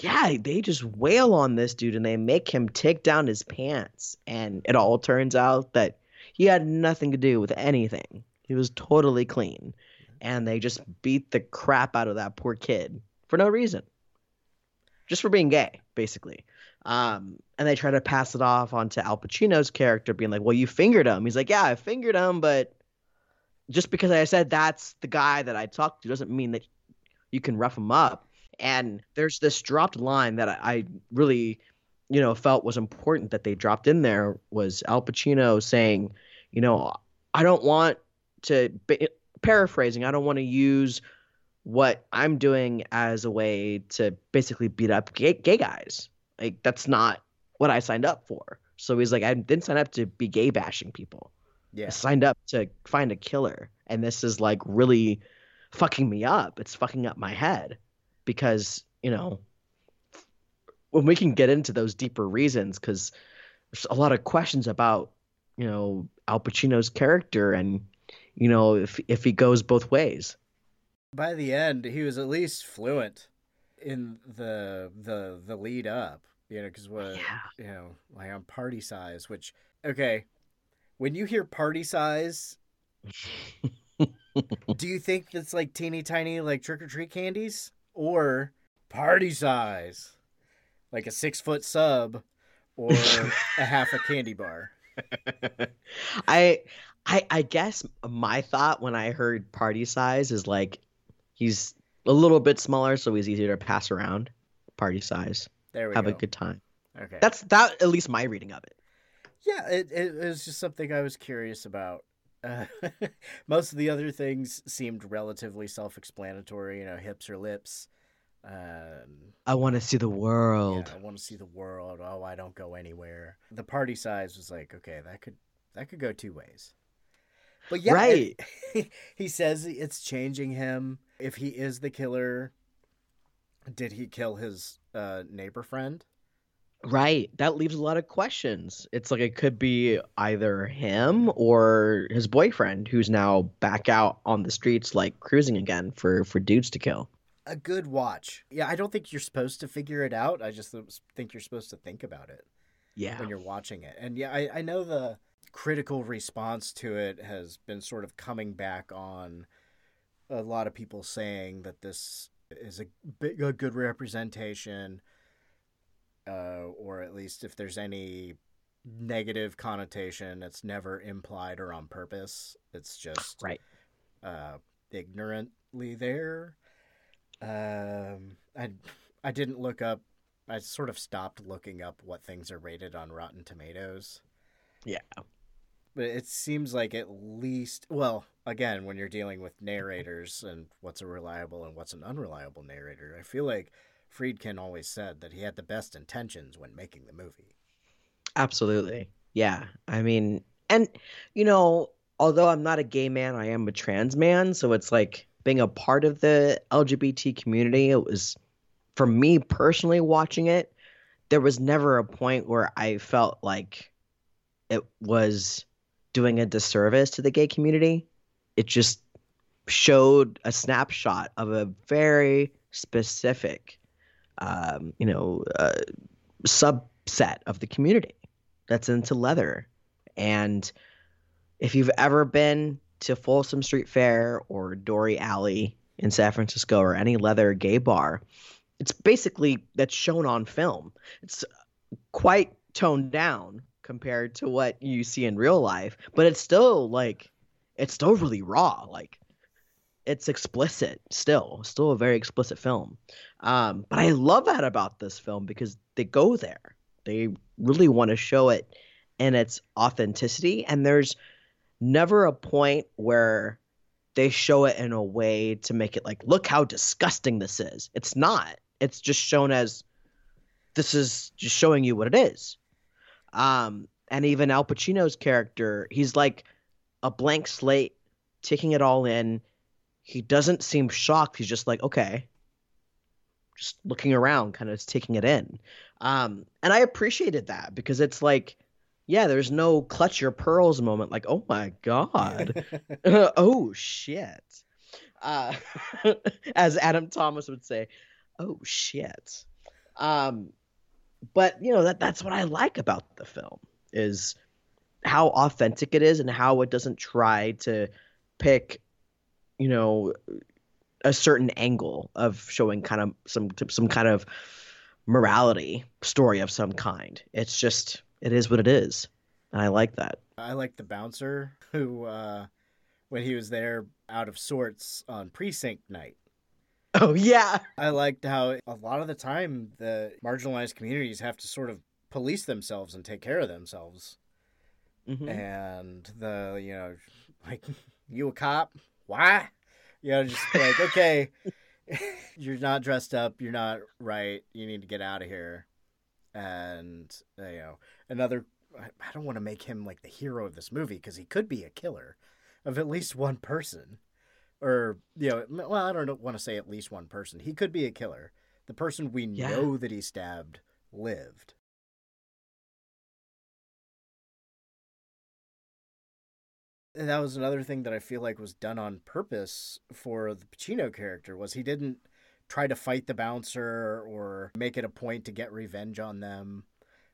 Yeah, they just wail on this dude and they make him take down his pants. And it all turns out that he had nothing to do with anything. He was totally clean. And they just beat the crap out of that poor kid for no reason. Just for being gay, basically. Um, and they try to pass it off onto Al Pacino's character, being like, Well, you fingered him. He's like, Yeah, I fingered him, but just because I said that's the guy that I talked to doesn't mean that you can rough him up. And there's this dropped line that I, I really, you know, felt was important that they dropped in there was Al Pacino saying, you know, I don't want to, paraphrasing, I don't want to use what I'm doing as a way to basically beat up gay, gay guys. Like, that's not what I signed up for. So he's like, I didn't sign up to be gay bashing people. Yeah. I signed up to find a killer. And this is like really fucking me up. It's fucking up my head because, you know, when we can get into those deeper reasons, because there's a lot of questions about, you know, Al Pacino's character and, you know, if if he goes both ways. By the end, he was at least fluent in the the the lead up, you know, because what Yeah. you know, like on party size, which okay, when you hear party size, do you think that's like teeny tiny like trick or treat candies or party size, like a six foot sub or a half a candy bar? I I I guess my thought when I heard party size is like he's a little bit smaller so he's easier to pass around. Party size. There we Have go. a good time. Okay. That's that at least my reading of it. Yeah, it, it was just something I was curious about. Uh, most of the other things seemed relatively self-explanatory. You know, hips or lips. Um, I want to see the world. yeah, I want to see the world. Oh, I don't go anywhere. The party size was like, okay, that could that could go two ways. But yeah, Right. it- he says it's changing him. If he is the killer, did he kill his uh, neighbor friend? Right. That leaves a lot of questions. It's like it could be either him or his boyfriend who's now back out on the streets like cruising again for for dudes to kill. A good watch. Yeah, I don't think you're supposed to figure it out. I just think you're supposed to think about it Yeah. when you're watching it. And yeah, I, I know the critical response to it has been sort of coming back on a lot of people saying that this is a, big, a good representation, uh, or at least if there's any negative connotation, it's never implied or on purpose. It's just Right. uh, ignorantly there. Um, I I didn't look up. I sort of stopped looking up what things are rated on Rotten Tomatoes. Yeah. But it seems like at least, well, again, when you're dealing with narrators and what's a reliable and what's an unreliable narrator, I feel like Friedkin always said that he had the best intentions when making the movie. Absolutely. Yeah. I mean, and you know, although I'm not a gay man, I am a trans man, so it's like being a part of the LGBT community, it was for me personally watching it, there was never a point where I felt like it was doing a disservice to the gay community. It just showed a snapshot of a very specific um, you know, uh, subset of the community that's into leather. And if you've ever been to Folsom Street Fair or Dore Alley in San Francisco or any leather gay bar, it's basically that's shown on film. It's quite toned down compared to what you see in real life, but it's still like it's still really raw. Like it's explicit still, still a very explicit film. Um, but I love that about this film because they go there. They really want to show it in its authenticity, and there's never a point where they show it in a way to make it like, look how disgusting this is. It's not. It's just shown as this is just showing you what it is. Um, and even Al Pacino's character, he's like a blank slate, taking it all in. He doesn't seem shocked. He's just like, okay, just looking around, kind of taking it in. Um, and I appreciated that because it's like yeah, there's no clutch your pearls moment like, oh my god. oh shit. Uh, as Adam Thomas would say, oh shit. Um, but you know that that's what I like about the film is how authentic it is and how it doesn't try to pick, you know, a certain angle of showing kind of some some kind of morality story of some kind. It's just it is what it is. And I like that. I like the bouncer who uh when he was there out of sorts on precinct night. Oh yeah. I liked how a lot of the time the marginalized communities have to sort of police themselves and take care of themselves. Mhm. And the you know like you a cop? Why? You know, just like okay, you're not dressed up, you're not right, you need to get out of here. And you know, another I I don't want to make him like the hero of this movie because he could be a killer of at least one person. Or, you know, well, I don't want to say at least one person. He could be a killer. The person we Yeah. know that he stabbed lived. And that was another thing that I feel like was done on purpose for the Pacino character was he didn't try to fight the bouncer or make it a point to get revenge on them.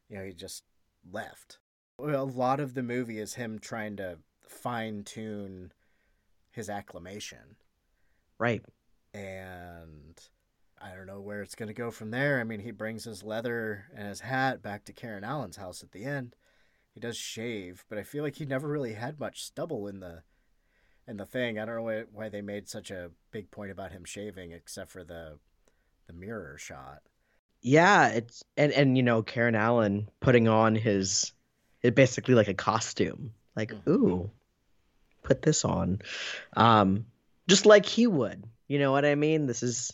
You know, he just left. A lot of the movie is him trying to fine tune his acclamation. Right. And I don't know where it's going to go from there. I mean, he brings his leather and his hat back to Karen Allen's house at the end. He does shave, but I feel like he never really had much stubble in the in the thing. I don't know why, why they made such a big point about him shaving, except for the the mirror shot. Yeah, it's and and you know Karen Allen putting on his it basically like a costume. Like, ooh, put this on. Um just like he would. You know what I mean? This is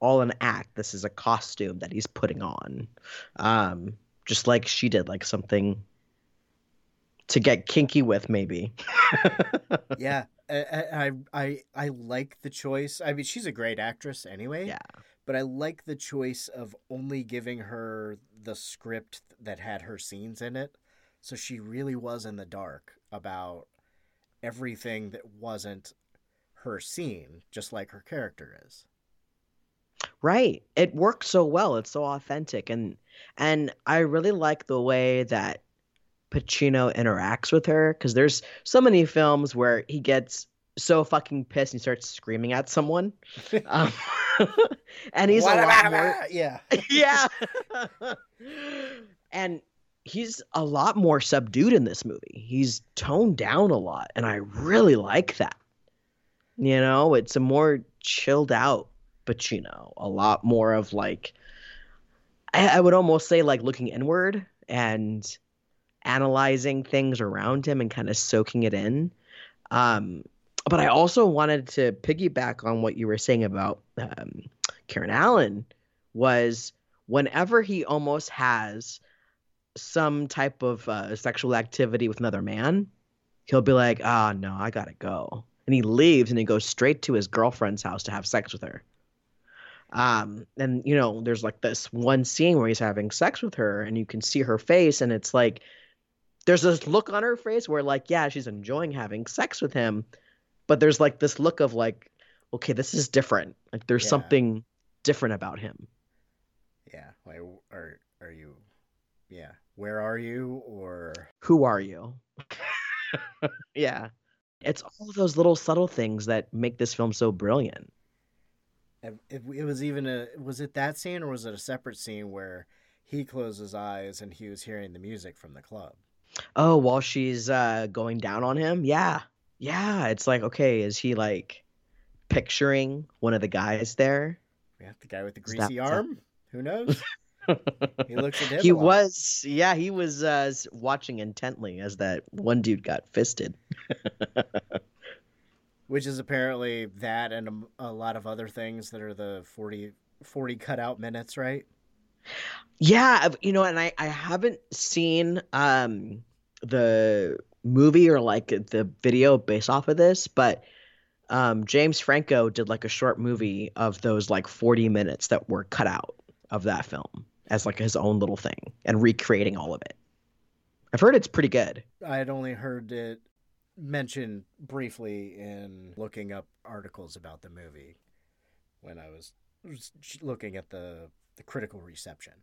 all an act. This is a costume that he's putting on. Um just like she did like something to get kinky with maybe. yeah, I, I I I like the choice. I mean, she's a great actress anyway. Yeah. But I like the choice of only giving her the script that had her scenes in it, so she really was in the dark about everything that wasn't her scene, just like her character is. Right. It works so well. It's so authentic and and I really like the way that Pacino interacts with her cuz there's so many films where he gets so fucking pissed and he starts screaming at someone. Um, and he's a lot more yeah. yeah. and he's a lot more subdued in this movie. He's toned down a lot, and I really like that. You know, it's a more chilled out Pacino, a lot more of like, I, I would almost say like looking inward and analyzing things around him and kind of soaking it in. Um, but I also wanted to piggyback on what you were saying about um, Karen Allen was whenever he almost has some type of uh, sexual activity with another man, he'll be like, "Ah, no, I gotta go," and he leaves and he goes straight to his girlfriend's house to have sex with her. Um, and you know, there's like this one scene where he's having sex with her, and you can see her face, and it's like there's this look on her face where, like, yeah, she's enjoying having sex with him, but there's like this look of like, okay, this is different. Like, there's Yeah. something different about him. Yeah. Like, are are you? Yeah. Where are you? Or Who are you? yeah. It's all those little subtle things that make this film so brilliant. it, it, it was even a was it that scene or was it a separate scene where he closed his eyes and he was hearing the music from the club? Oh, while she's uh, going down on him? Yeah. Yeah. It's like, okay, is he like picturing one of the guys there? Yeah, the guy with the that greasy up? arm. Who knows? he looks at him. he was, yeah, he was uh, watching intently as that one dude got fisted. which is apparently that and a, a lot of other things that are the 40, 40 cutout minutes, right? Yeah, you know, and I I haven't seen um the movie or like the video based off of this, but um James Franco did like a short movie of those like 40 minutes that were cut out of that film as like his own little thing and recreating all of it. I've heard it's pretty good. I had only heard it mentioned briefly in looking up articles about the movie when I was looking at the the critical reception.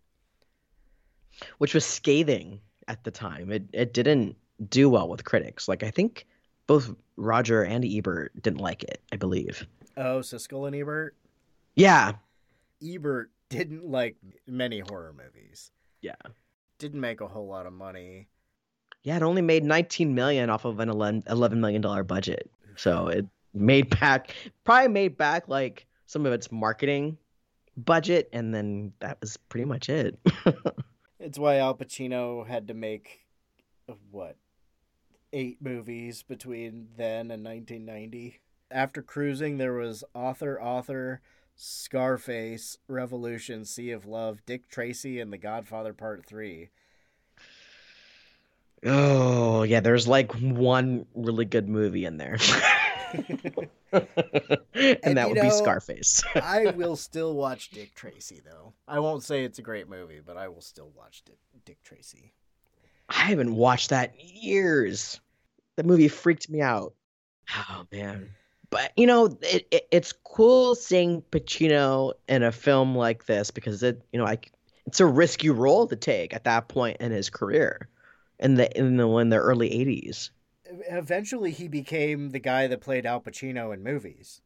which was scathing at the time. It it didn't do well with critics. Like I think both Roger and Ebert didn't like it. I believe. Oh, Siskel and Ebert. Yeah, Ebert didn't like many horror movies. yeah, Didn't make a whole lot of money. yeah. It only made 19 million off of an 11 11 million dollar budget. So it made back probably made back like some of its marketing budget, and then that was pretty much it. It's why Al Pacino had to make what eight movies between then and 1990. After Cruising, there was Author, Author, Scarface, Revolution, Sea of Love, Dick Tracy, and The Godfather Part Three. oh yeah, there's like one really good movie in there. and, And, that you would be Scarface. I will still watch Dick Tracy though. I won't say it's a great movie, but I will still watch Dick, Dick Tracy. I haven't watched that in years. That movie freaked me out. Oh man. But you know, it, it it's cool seeing Pacino in a film like this because it, you know, I it's a risky role to take at that point in his career, in the in the in the early '80s. Eventually, he became the guy that played Al Pacino in movies.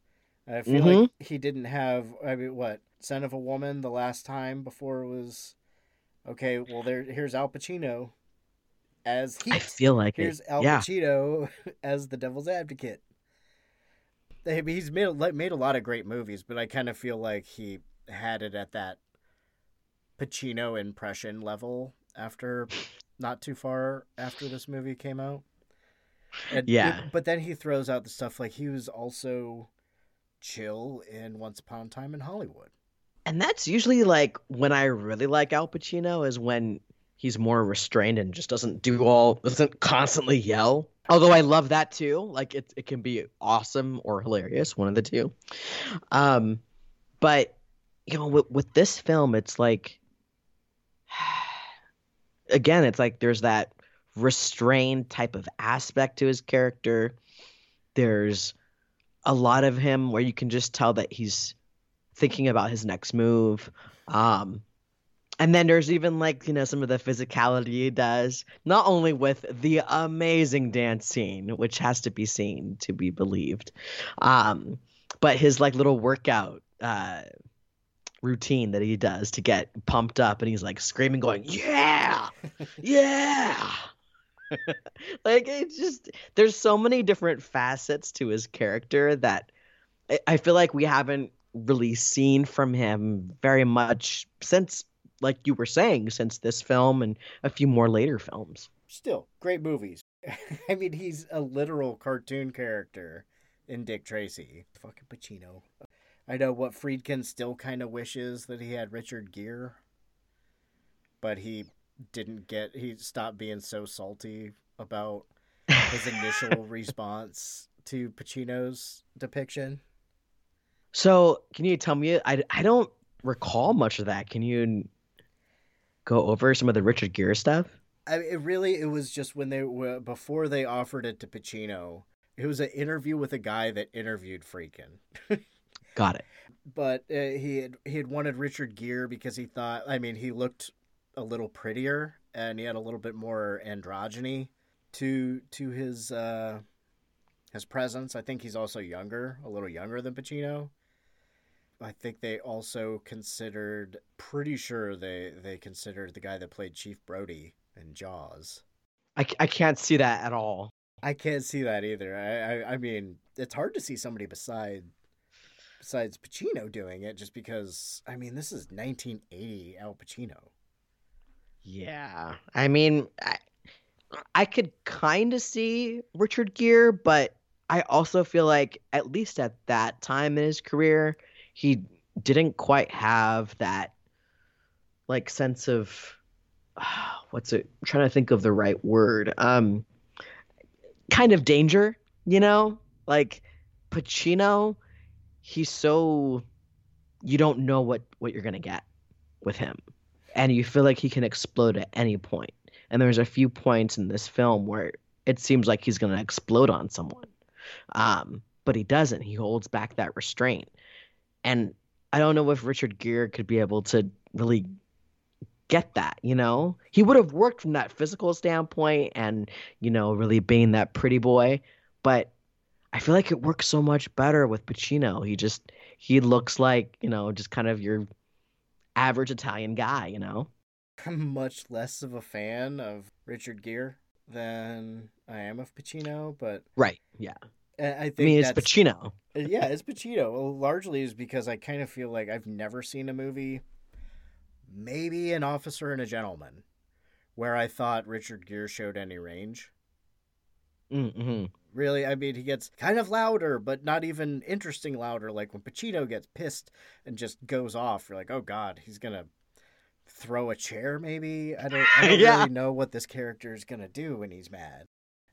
I feel Mhm. like he didn't have. I mean, what Scent of a Woman the last time before it was okay. Well, there here's Al Pacino as he. I feel like here's it. Al yeah. Pacino as the Devil's Advocate. He's made made a lot of great movies, but I kind of feel like he had it at that Pacino impression level after not too far after this movie came out. And Yeah. it- but then he throws out the stuff like he was also chill in Once Upon a Time in Hollywood. And that's usually like when I really like Al Pacino is when he's more restrained and just doesn't do all doesn't constantly yell. Although I love that too. Like it it can be awesome or hilarious, one of the two. Um but you know with with this film it's like again it's like there's that restrained type of aspect to his character. There's a lot of him where you can just tell that he's thinking about his next move. Um, and then there's even like, you know, some of the physicality he does, not only with the amazing dance scene, which has to be seen to be believed, um, but his like little workout uh, routine that he does to get pumped up. And he's like screaming, going, Yeah, yeah. like it's just there's so many different facets to his character that I- feel like we haven't really seen from him very much since like you were saying since this film and a few more later films. Still, great movies. I mean, he's a literal cartoon character in Dick Tracy. Fucking Pacino. I know what Friedkin still kind of wishes that he had Richard Gere, but he didn't get. He stopped being so salty about his initial response to Pacino's depiction. So, can you tell me I I don't recall much of that. Can you go over some of the Richard Gere stuff? I it really it was just when they were before they offered it to Pacino. It was an interview with a guy that interviewed Friedkin. Got it. but uh, he had he had wanted Richard Gere because he thought I mean he looked a little prettier and he had a little bit more androgyny to to his uh his presence. I think he's also younger, a little younger than Pacino. I think they also considered pretty sure they they considered the guy that played Chief Brody in Jaws. I, I can't see that at all. I can't see that either. I, I I mean, it's hard to see somebody beside besides Pacino doing it, just because I mean, this is 1980 Al Pacino. Yeah. I mean, I, I could kind of see Richard Gere, but I also feel like at least at that time in his career, he didn't quite have that like sense of what's it? I'm trying to think of the right word. Um kind of danger, you know? Like Pacino, he's so you don't know what what you're to get with him and you feel like he can explode at any point. and there's a few points in this film where it seems like he's going to explode on someone. Um, but he doesn't. He holds back that restraint. And I don't know if Richard Gere could be able to really get that, you know? He would have worked from that physical standpoint and, you know, really being that pretty boy, but I feel like it works so much better with Pacino. He just he looks like, you know, just kind of your average Italian guy, you know? I'm much less of a fan of Richard Gere than I am of Pacino, but Right. Yeah. I think I mean, it's Pacino. Yeah, it's Pacino. Well, largely is because I kind of feel like I've never seen a movie, maybe An Officer and a Gentleman, where I thought Richard Gere showed any range. Mm-hmm. Really, I mean, he gets kind of louder, but not even interesting louder. Like when Pacino gets pissed and just goes off, you're like, oh god, he's gonna throw a chair. Maybe I don't. I don't Yeah. really know what this character is gonna do when he's mad.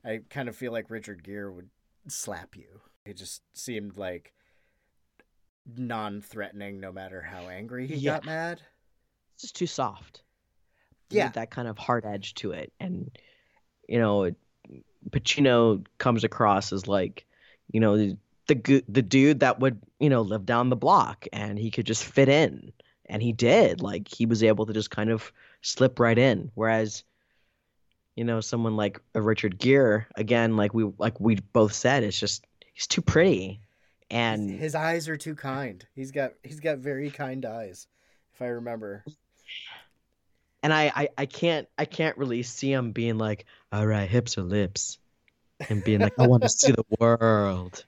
I kind of feel like Richard Gere would slap you. He just seemed like non-threatening, no matter how angry he Yeah. got mad. It's just too soft. You Yeah. that kind of hard edge to it, and you know, it- Pacino comes across as like, you know, the the, the dude that would you know live down the block, and he could just fit in, and he did. Like he was able to just kind of slip right in, whereas. You know, someone like a Richard Gere, again, like we like we both said, it's just he's too pretty, and His eyes are too kind. He's got he's got very kind eyes, if I remember. And I, I I can't I can't really see him being like, all right, hips or lips, and being like, I want to see the world.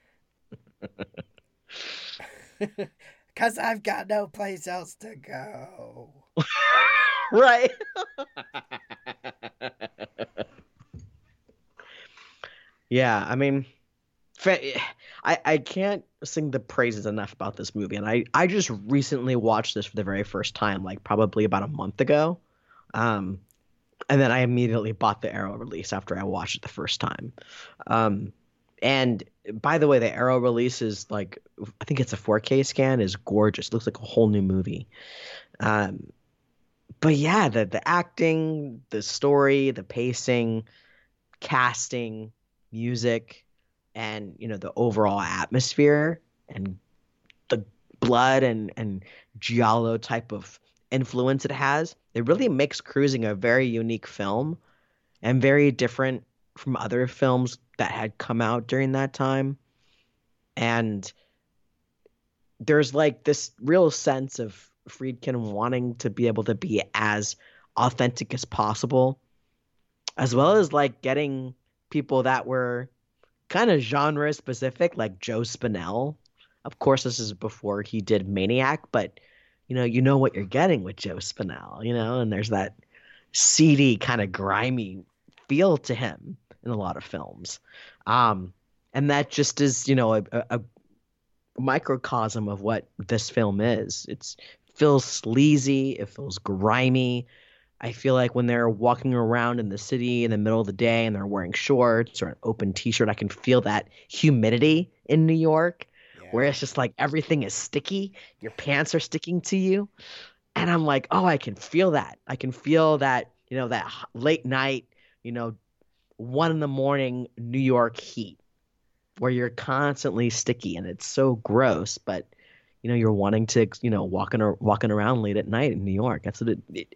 Cause I've got no place else to go. right. yeah, I mean, I I can't sing the praises enough about this movie, and I I just recently watched this for the very first time, like probably about a month ago, um, and then I immediately bought the Arrow release after I watched it the first time, um, and by the way, the Arrow release is like I think it's a 4K scan, is gorgeous, It looks like a whole new movie, um, but yeah, the the acting, the story, the pacing, casting, music, and you know the overall atmosphere and the blood and and giallo type of influence it has, it really mm-hmm. makes Cruising a very unique film and very different from other films that had come out during that time. And there's like this real sense of Friedkin wanting to be able to be as authentic as possible, as well as like getting people that were kind of genre specific, like Joe Spinell. Of course, this is before he did Maniac, but you know, you know what you're getting with Joe Spinell, you know, and there's that seedy kind of grimy feel to him in a lot of films. Um, and that just is, you know, a, a, a microcosm of what this film is. It's feels sleazy, it feels grimy. I feel like when they're walking around in the city in the middle of the day and they're wearing shorts or an open t-shirt, I can feel that humidity in New York where it's just like everything is sticky, your pants are sticking to you. And I'm like, "Oh, I can feel that. I can feel that, you know, that late night, you know, 1 in the morning New York heat where you're constantly sticky and it's so gross, but you know, you're wanting to, you know, walking or walking around late at night in New York. That's what it, it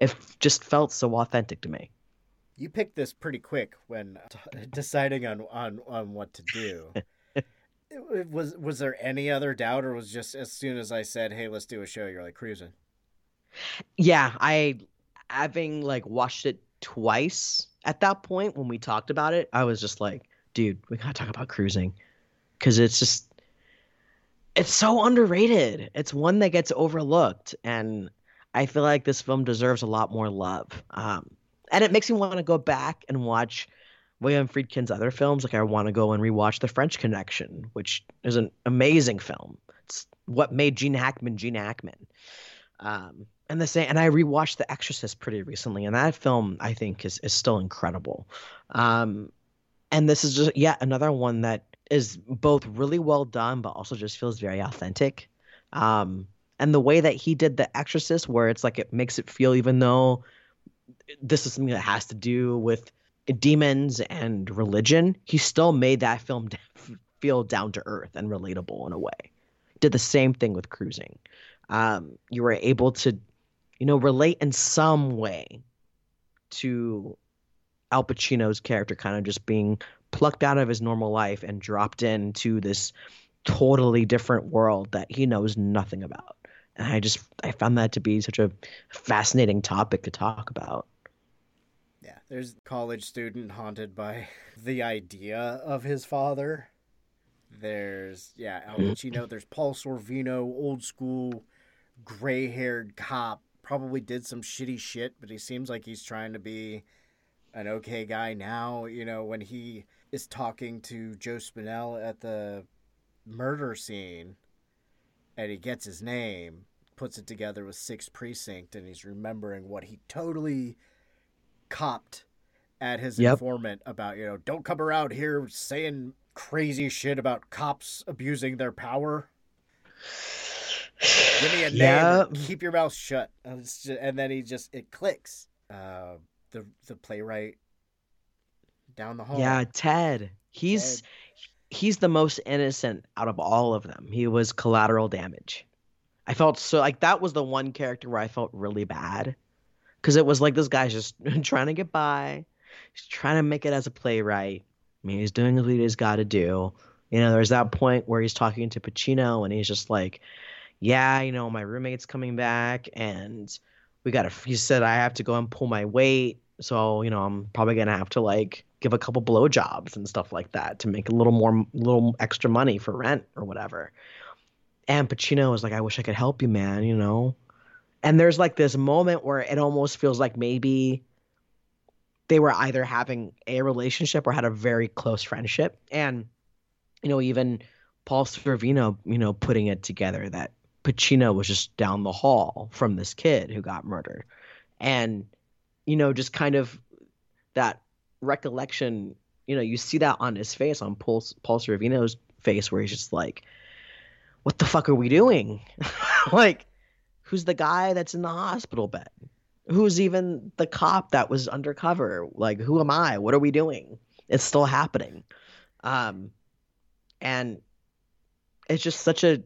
it just felt so authentic to me. You picked this pretty quick when t- deciding on on on what to do. It- was was there any other doubt, or was just as soon as I said, "Hey, let's do a show," you're like cruising. Yeah, I having like watched it twice at that point when we talked about it, I was just like, dude, we gotta talk about cruising because it's just it's so underrated. It's one that gets overlooked, and I feel like this film deserves a lot more love. Um, and it makes me want to go back and watch William Friedkin's other films. Like I want to go and rewatch The French Connection, which is an amazing film. It's what made Gene Hackman Gene Hackman. Um, and the same, and I rewatched The Exorcist pretty recently, and that film I think is is still incredible. Um, and this is just yet another one that is both really well done, but also just feels very authentic. Um, and the way that he did The Exorcist, where it's like it makes it feel, even though this is something that has to do with demons and religion, he still made that film feel down to earth and relatable in a way. Did the same thing with cruising. Um, you were able to, you know, relate in some way to Al Pacino's character kind of just being plucked out of his normal life and dropped into this totally different world that he knows nothing about. And I just I found that to be such a fascinating topic to talk about. There's college student haunted by the idea of his father. There's yeah, Al Pacino, there's Paul Sorvino, old school gray-haired cop, probably did some shitty shit, but he seems like he's trying to be an okay guy now, you know, when he is talking to Joe Spinell at the murder scene and he gets his name, puts it together with Sixth Precinct, and he's remembering what he totally copped at his Yep. informant about, you know, don't come around here saying crazy shit about cops abusing their power. Give me a name. Keep your mouth shut. And, it's ju- and then he just it clicks. Uh, the the playwright down the hall. Yeah, Ted. He's he's the most innocent out of all of them. He was collateral damage. I felt so like that was the one character where I felt really bad because it was like this guy's just trying to get by. He's trying to make it as a playwright. I mean, he's doing what he's got to do. You know, there's that point where he's talking to Pacino and he's just like, "Yeah, you know, my roommate's coming back and we got to." He said, "I have to go and pull my weight, so you know, I'm probably gonna have to like give a couple blowjobs and stuff like that to make a little more, little extra money for rent or whatever." And Pacino was like, "I wish I could help you, man. You know." And there's like this moment where it almost feels like maybe they were either having a relationship or had a very close friendship. And, you know, even Paul Sorvino, you know, putting it together that Pacino was just down the hall from this kid who got murdered. And, you know, just kind of that recollection, you know, you see that on his face, on Paul, Paul Sorvino's face, where he's just like, what the fuck are we doing? like, who's the guy that's in the hospital bed? Who's even the cop that was undercover? Like, who am I? What are we doing? It's still happening. Um, and it's just such a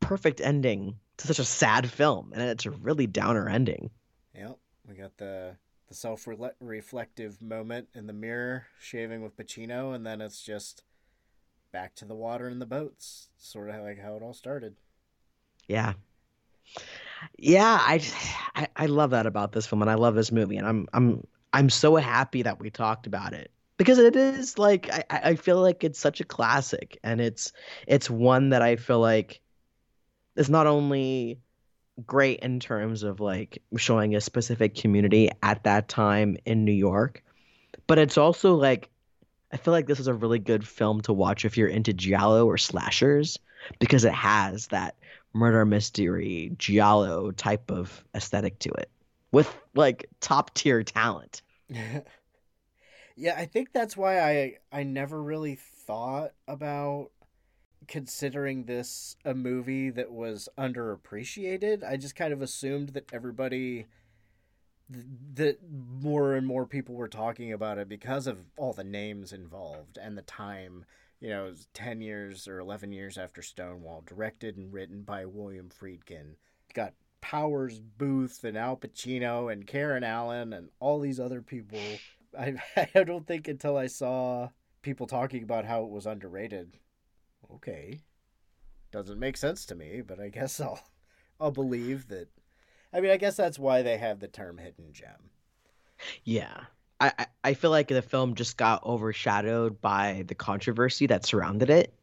perfect ending to such a sad film, and it's a really downer ending. Yep. We got the the self reflective moment in the mirror, shaving with Pacino, and then it's just back to the water and the boats. Sort of like how it all started. Yeah. Yeah, I, I I love that about this film, and I love this movie, and I'm I'm I'm so happy that we talked about it because it is like I I feel like it's such a classic, and it's it's one that I feel like is not only great in terms of like showing a specific community at that time in New York, but it's also like I feel like this is a really good film to watch if you're into giallo or slashers because it has that murder mystery giallo type of aesthetic to it with like top tier talent. yeah, I think that's why I I never really thought about considering this a movie that was underappreciated. I just kind of assumed that everybody that more and more people were talking about it because of all the names involved and the time. You know, 10 years or 11 years after Stonewall, directed and written by William Friedkin. Got Powers Boothe and Al Pacino and Karen Allen and all these other people. I, I don't think until I saw people talking about how it was underrated. Okay. Doesn't make sense to me, but I guess I'll I'll believe that I mean, I guess that's why they have the term hidden gem. Yeah. I, I- feel like the film just got overshadowed by the controversy that surrounded it.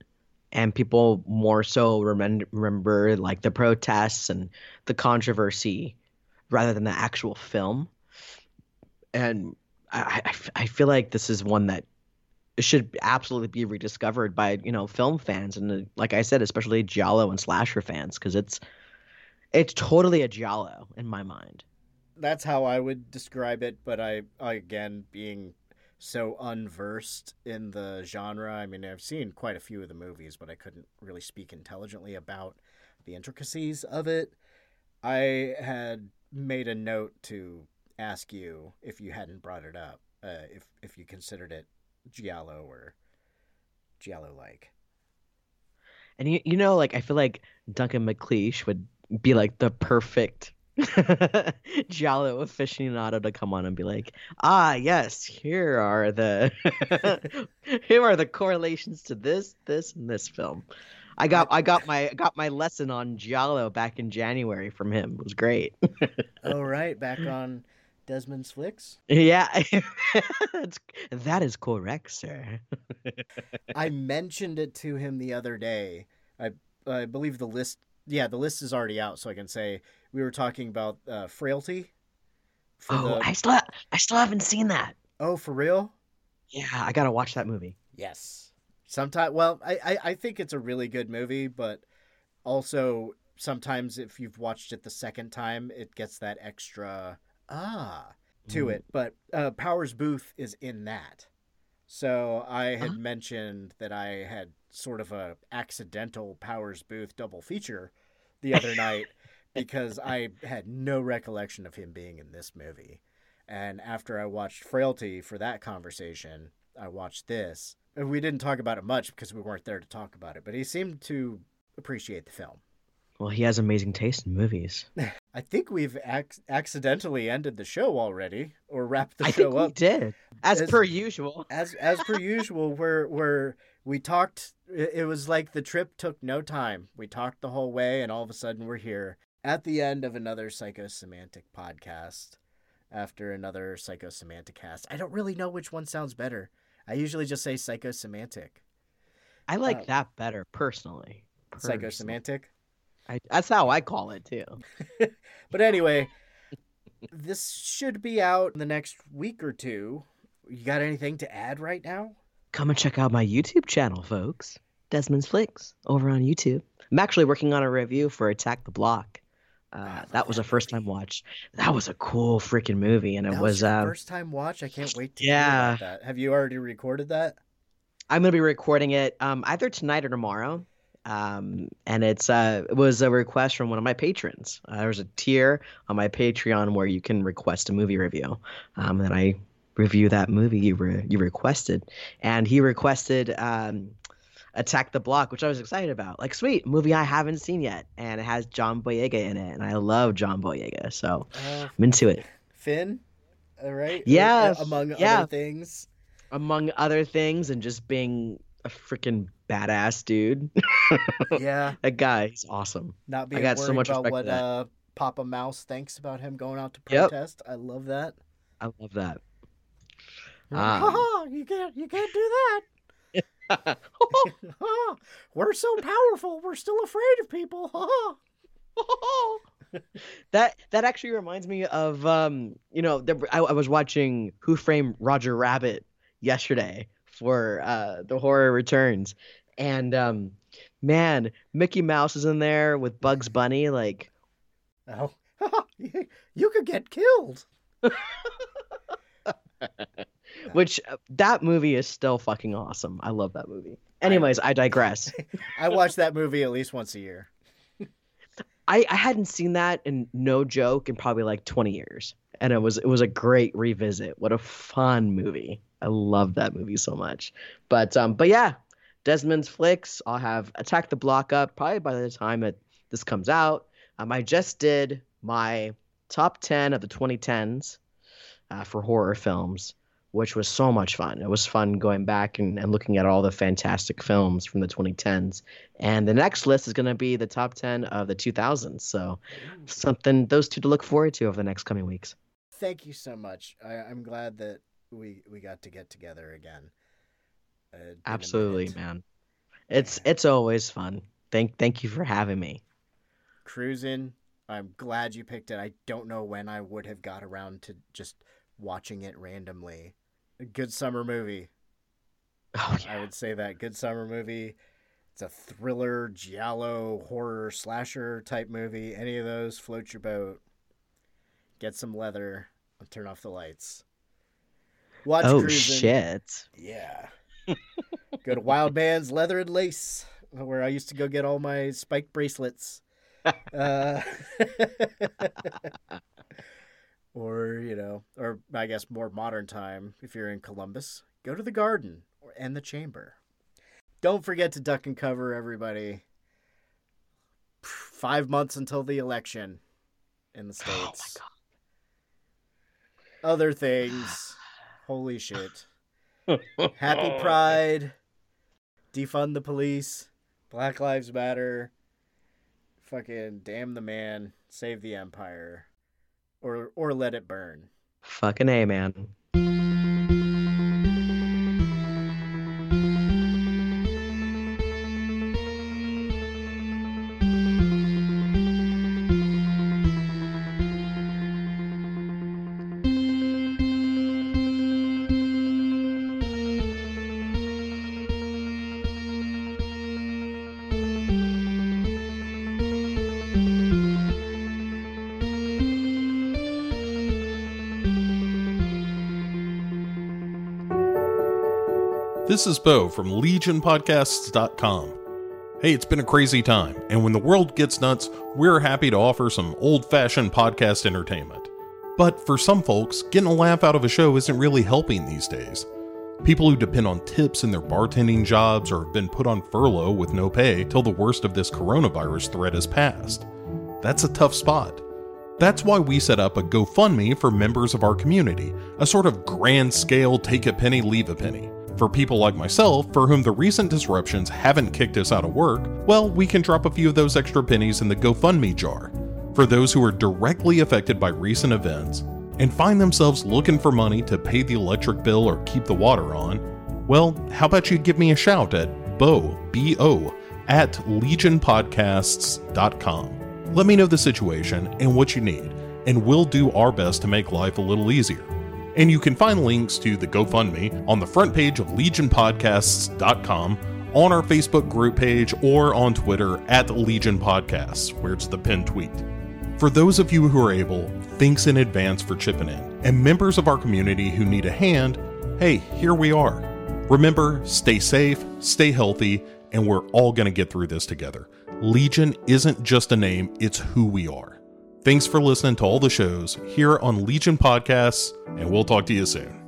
And people more so remember, remember like the protests and the controversy rather than the actual film. And I, I, I feel like this is one that should absolutely be rediscovered by, you know, film fans. And like I said, especially Giallo and slasher fans, because it's, it's totally a Giallo in my mind. That's how I would describe it, but I again being so unversed in the genre. I mean, I've seen quite a few of the movies, but I couldn't really speak intelligently about the intricacies of it. I had made a note to ask you if you hadn't brought it up, uh, if if you considered it giallo or giallo like. And you, you know, like I feel like Duncan McLeish would be like the perfect Giallo aficionado to come on and be like, ah, yes, here are the here are the correlations to this, this, and this film. I got I got my got my lesson on Giallo back in January from him. It was great. All right, back on Desmond's flicks. yeah, that is correct, sir. I mentioned it to him the other day. I I believe the list. Yeah, the list is already out, so I can say we were talking about uh, frailty. for Oh, the- I still I still haven't seen that. oh, for real? Yeah, I gotta watch that movie. Yes. Sometimes, well, I, I I think it's a really good movie, but also sometimes if you've watched it the second time, it gets that extra ah to Mm. it. But uh, Powers Boothe is in that, so I had Ah. mentioned that I had sort of a accidental Powers Boothe double feature the other night because I had no recollection of him being in this movie. And after I watched Frailty for that conversation, I watched this. And We didn't talk about it much because we weren't there to talk about it, but he seemed to appreciate the film. Well, he has amazing taste in movies. I think we've ac- accidentally ended the show already, or wrapped the I show think we up. did, as As- per usual. As as per usual, where where we talked, it was like the trip took no time. We talked the whole way, and all of a sudden we're here at the end of another psychosemantic podcast. After another psychosemantic cast, I don't really know which one sounds better. I usually just say psychosemantic. I like Uh, that better personally. Personally. Psychosemantic. I, that's how I call it too. But anyway, this should be out in the next week or two. You got anything to add right now? Come and check out my YouTube channel, folks. Desmond's Flicks over on YouTube. I'm actually working on a review for Attack the Block. Uh, that was a first time watch. That was a cool freaking movie, and it That was. your Uh, first time watch. I can't wait to Yeah. hear about that. Have you already recorded that? I'm gonna be recording it um, either tonight or tomorrow. Um, and it's uh, it was a request from one of my patrons. Uh, there's a tier on my Patreon where you can request a movie review, um, and I review that movie you you requested, and he requested um, Attack the Block, which I was excited about. Like, sweet movie I haven't seen yet, and it has John Boyega in it, and I love John Boyega, so Uh, I'm into it. Finn, all right. Yeah, Uh, among yeah. other things. Among other things, and just being a freaking badass dude. Yeah, that guy, he's awesome. not being I got so much about what uh, Papa Mouse thinks about him going out to Yep. protest. I love that. I love that. Um, ha! You can't, you can't do that. Ha, We're so powerful. We're still afraid of people. Ha ha. that that actually reminds me of um you know there, I, I was watching Who Framed Roger Rabbit yesterday for uh the horror returns and um man Mickey Mouse is in there with Bugs Bunny like Oh, you- you could get killed. Which uh, that movie is still fucking awesome. I love that movie. Anyways I digress. I watch that movie at least once a year. I, I hadn't seen that in no joke in probably like 20 years. And it was it was a great revisit. What a fun movie. I love that movie so much. But um but yeah desmond's flicks i'll have attack the block up probably by the time it this comes out. Um i just did my top 10 of the 2010s uh, for horror films which was so much fun it was fun going back and, and looking at all the fantastic films from the 2010s and the next list is going to be the top 10 of the 2000s. So something those two to look forward to over the next coming weeks. Thank you so much. I, I'm glad that we we got to get together again. Uh, Absolutely, man. It's it's always fun. Thank thank you for having me. Cruising. I'm glad you picked it. I don't know when I would have got around to just watching it randomly. A good summer movie. Oh I would say that good summer movie. It's a thriller, giallo, horror, slasher type movie. Any of those, float your boat. Get some leather. and Turn off the lights. Watch Oh Cruisin'. shit. Yeah. go to Wild Man's Leather and Lace, where I used to go get all my spiked bracelets. uh, Or, you know, or I guess more modern time, if you're in Columbus, go to the garden or, and the chamber. Don't forget to duck and cover, everybody. Five months until the election in the oh States. Other things. Holy shit. Happy Pride. Defund the police. Black Lives Matter. Fucking damn the man. Save the empire. Or or let it burn. Fucking A, man. This is Bo from LegionPodcasts.com. Hey, it's been a crazy time, and when the world gets nuts, we're happy to offer some old fashioned podcast entertainment. But for some folks, getting a laugh out of a show isn't really helping these days. People who depend on tips in their bartending jobs or have been put on furlough with no pay till the worst of this coronavirus threat has passed. That's a tough spot. That's why we set up a GoFundMe for members of our community, a sort of grand scale take a penny, leave a penny. For people like myself, for whom the recent disruptions haven't kicked us out of work, well, we can drop a few of those extra pennies in the GoFundMe jar. For those who are directly affected by recent events and find themselves looking for money to pay the electric bill or keep the water on, well, how about you give me a shout at bo, B-O, at legionpodcasts.com. Let me know the situation and what you need, and we'll do our best to make life a little easier and you can find links to the GoFundMe on the front page of legionpodcasts.com, on our Facebook group page, or on Twitter at Legion Podcasts, where it's the pinned tweet. For those of you who are able, thanks in advance for chipping in. And members of our community who need a hand, hey, here we are. Remember, stay safe, stay healthy, and we're all going to get through this together. Legion isn't just a name, it's who we are. Thanks for listening to all the shows here on Legion Podcasts, and we'll talk to you soon.